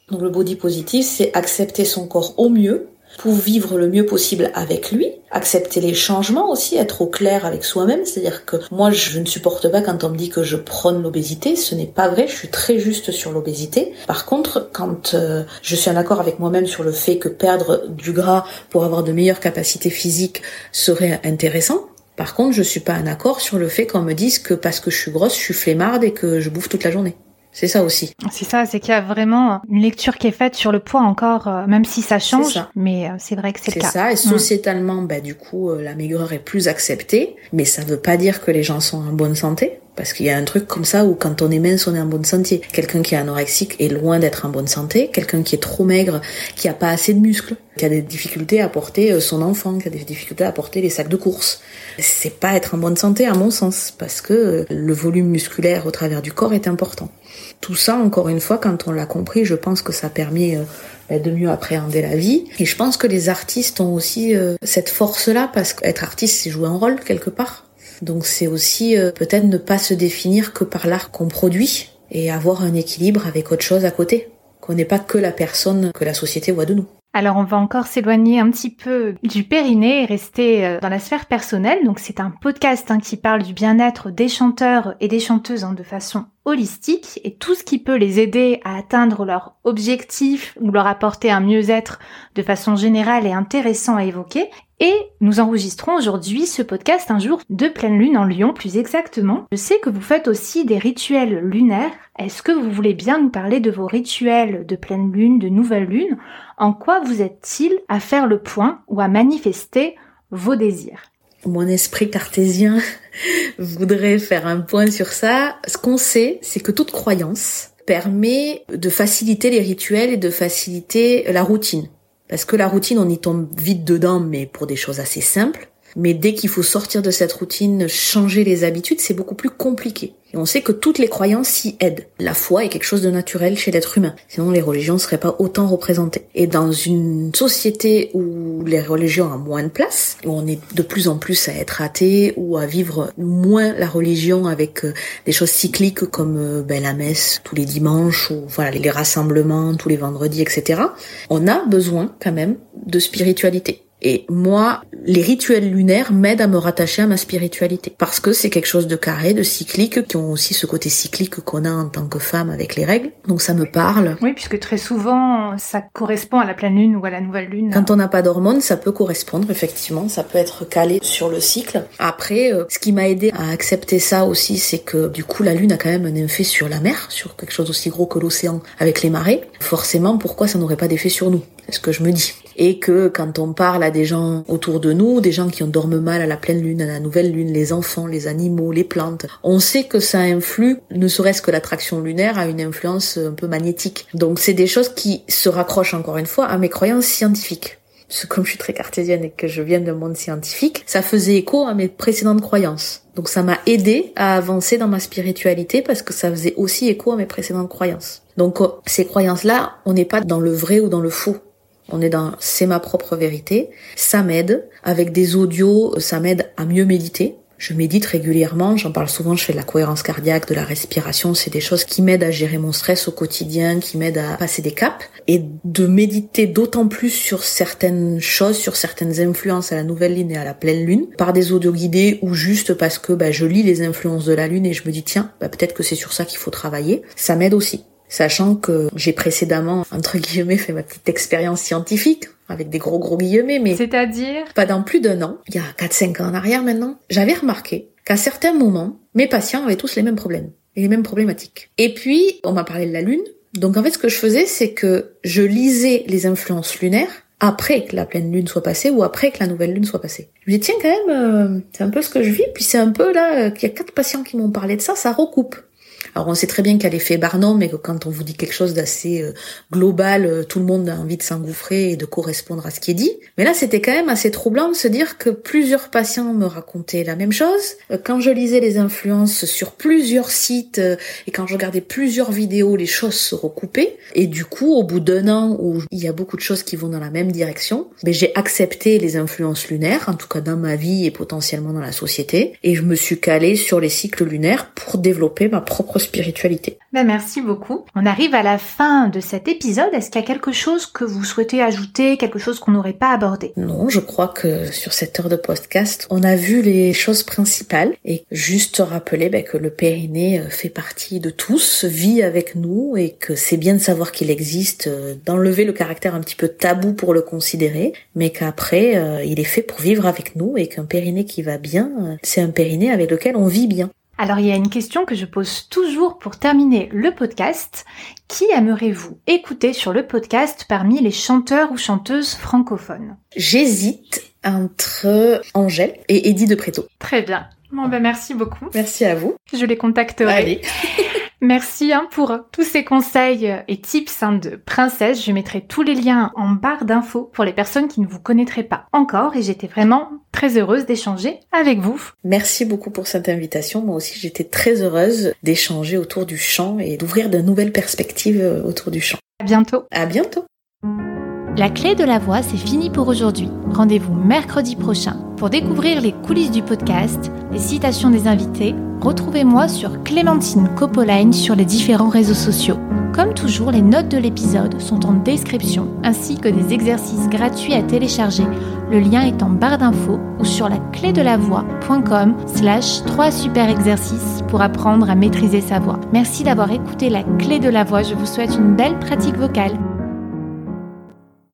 Donc le body positif, c'est accepter son corps au mieux, pour vivre le mieux possible avec lui, accepter les changements aussi, être au clair avec soi-même, c'est-à-dire que moi je ne supporte pas quand on me dit que je prône l'obésité, ce n'est pas vrai, je suis très juste sur l'obésité. Par contre, quand euh, je suis en accord avec moi-même sur le fait que perdre du gras pour avoir de meilleures capacités physiques serait intéressant, par contre, je suis pas en accord sur le fait qu'on me dise que parce que je suis grosse, je suis flemmarde et que je bouffe toute la journée. C'est ça aussi. C'est ça, c'est qu'il y a vraiment une lecture qui est faite sur le poids encore, euh, même si ça change, mais euh, c'est vrai que c'est le cas. C'est ça, et mm. sociétalement, bah, du coup, euh, la maigreur est plus acceptée, mais ça veut pas dire que les gens sont en bonne santé. Parce qu'il y a un truc comme ça où quand on est mince, on est en bonne santé. Quelqu'un qui est anorexique est loin d'être en bonne santé. Quelqu'un qui est trop maigre, qui a pas assez de muscles, qui a des difficultés à porter son enfant, qui a des difficultés à porter les sacs de course. C'est pas être en bonne santé à mon sens, parce que le volume musculaire au travers du corps est important. Tout ça, encore une fois, quand on l'a compris, je pense que ça permet euh, bah, de mieux appréhender la vie. Et je pense que les artistes ont aussi euh, cette force-là, parce qu'être artiste, c'est jouer un rôle quelque part. Donc c'est aussi euh, peut-être ne pas se définir que par l'art qu'on produit et avoir un équilibre avec autre chose à côté. Qu'on n'est pas que la personne que la société voit de nous. Alors on va encore s'éloigner un petit peu du périnée et rester euh, dans la sphère personnelle. Donc c'est un podcast hein, qui parle du bien-être des chanteurs et des chanteuses hein, de façon holistique et tout ce qui peut les aider à atteindre leur objectif ou leur apporter un mieux-être de façon générale et intéressant à évoquer. Et nous enregistrons aujourd'hui ce podcast un jour de pleine lune en Lyon plus exactement. Je sais que vous faites aussi des rituels lunaires. Est-ce que vous voulez bien nous parler de vos rituels de pleine lune, de nouvelle lune En quoi vous êtes-il à faire le point ou à manifester vos désirs? Mon esprit cartésien <laughs> voudrait faire un point sur ça. Ce qu'on sait, c'est que toute croyance permet de faciliter les rituels et de faciliter la routine. Parce que la routine, on y tombe vite dedans, mais pour des choses assez simples. Mais dès qu'il faut sortir de cette routine, changer les habitudes, c'est beaucoup plus compliqué. Et on sait que toutes les croyances s'y aident. La foi est quelque chose de naturel chez l'être humain. Sinon, les religions ne seraient pas autant représentées. Et dans une société où les religions ont moins de place, où on est de plus en plus à être athée ou à vivre moins la religion avec euh, des choses cycliques comme euh, ben, la messe tous les dimanches ou voilà les rassemblements tous les vendredis, etc. On a besoin quand même de spiritualité. Et moi, les rituels lunaires m'aident à me rattacher à ma spiritualité. Parce que c'est quelque chose de carré, de cyclique, qui ont aussi ce côté cyclique qu'on a en tant que femme avec les règles. Donc ça me parle. Oui, puisque très souvent, ça correspond à la pleine lune ou à la nouvelle lune. Quand on n'a pas d'hormones, ça peut correspondre, effectivement. Ça peut être calé sur le cycle. Après, euh, ce qui m'a aidé à accepter ça aussi, c'est que du coup, la lune a quand même un effet sur la mer, sur quelque chose aussi gros que l'océan avec les marées. Forcément, pourquoi ça n'aurait pas d'effet sur nous? Ce que je me dis. Et que quand on parle à des gens autour de nous, des gens qui en dorment mal à la pleine lune, à la nouvelle lune, les enfants, les animaux, les plantes, on sait que ça influe, ne serait-ce que l'attraction lunaire a une influence un peu magnétique. Donc c'est des choses qui se raccrochent encore une fois à mes croyances scientifiques comme je suis très cartésienne et que je viens d'un monde scientifique, ça faisait écho à mes précédentes croyances. Donc ça m'a aidé à avancer dans ma spiritualité parce que ça faisait aussi écho à mes précédentes croyances. Donc euh, ces croyances-là, on n'est pas dans le vrai ou dans le faux. On est dans c'est ma propre vérité. Ça m'aide. Avec des audios, ça m'aide à mieux méditer. Je médite régulièrement, j'en parle souvent, je fais de la cohérence cardiaque, de la respiration, c'est des choses qui m'aident à gérer mon stress au quotidien, qui m'aident à passer des caps. Et de méditer d'autant plus sur certaines choses, sur certaines influences à la nouvelle lune et à la pleine lune, par des audios guidés ou juste parce que bah, je lis les influences de la lune et je me dis tiens, bah, peut-être que c'est sur ça qu'il faut travailler, ça m'aide aussi sachant que j'ai précédemment, entre guillemets, fait ma petite expérience scientifique, avec des gros gros guillemets, mais... C'est-à-dire Pendant plus d'un an, il y a 4-5 ans en arrière maintenant, j'avais remarqué qu'à certains moments, mes patients avaient tous les mêmes problèmes, et les mêmes problématiques. Et puis, on m'a parlé de la Lune, donc en fait ce que je faisais, c'est que je lisais les influences lunaires, après que la pleine lune soit passée ou après que la nouvelle lune soit passée. Je me dis tiens quand même, euh, c'est un peu ce que je vis, puis c'est un peu là qu'il y a quatre patients qui m'ont parlé de ça, ça recoupe. Alors on sait très bien qu'il y a l'effet Barnum mais que quand on vous dit quelque chose d'assez euh, global, euh, tout le monde a envie de s'engouffrer et de correspondre à ce qui est dit. Mais là, c'était quand même assez troublant de se dire que plusieurs patients me racontaient la même chose. Euh, quand je lisais les influences sur plusieurs sites et quand je regardais plusieurs vidéos, les choses se recoupaient. Et du coup, au bout d'un an où il y a beaucoup de choses qui vont dans la même direction, ben, j'ai accepté les influences lunaires, en tout cas dans ma vie et potentiellement dans la société. Et je me suis calée sur les cycles lunaires pour développer ma propre spiritualité. Ben merci beaucoup. On arrive à la fin de cet épisode. Est-ce qu'il y a quelque chose que vous souhaitez ajouter, quelque chose qu'on n'aurait pas abordé? Non, je crois que sur cette heure de podcast, on a vu les choses principales et juste rappeler ben, que le périnée euh, fait partie de tous, vit avec nous et que c'est bien de savoir qu'il existe, euh, d'enlever le caractère un petit peu tabou pour le considérer, mais qu'après, euh, il est fait pour vivre avec nous et qu'un périnée qui va bien, c'est un périnée avec lequel on vit bien. Alors il y a une question que je pose toujours pour terminer le podcast. Qui aimerez-vous écouter sur le podcast parmi les chanteurs ou chanteuses francophones? J'hésite entre Angèle et Eddie de Préto. Très bien. Bon ben merci beaucoup. Merci à vous. Je les contacterai. Allez. <laughs> Merci hein, pour tous ces conseils et tips hein, de princesse. Je mettrai tous les liens en barre d'infos pour les personnes qui ne vous connaîtraient pas encore et j'étais vraiment très heureuse d'échanger avec vous. Merci beaucoup pour cette invitation. Moi aussi, j'étais très heureuse d'échanger autour du chant et d'ouvrir de nouvelles perspectives euh, autour du chant. À bientôt. À bientôt. La clé de la voix, c'est fini pour aujourd'hui. Rendez-vous mercredi prochain pour découvrir les coulisses du podcast, les citations des invités. Retrouvez-moi sur Clémentine Copoline sur les différents réseaux sociaux. Comme toujours, les notes de l'épisode sont en description ainsi que des exercices gratuits à télécharger. Le lien est en barre d'infos ou sur la clé de la voix.com slash 3 super exercices pour apprendre à maîtriser sa voix. Merci d'avoir écouté la clé de la voix. Je vous souhaite une belle pratique vocale.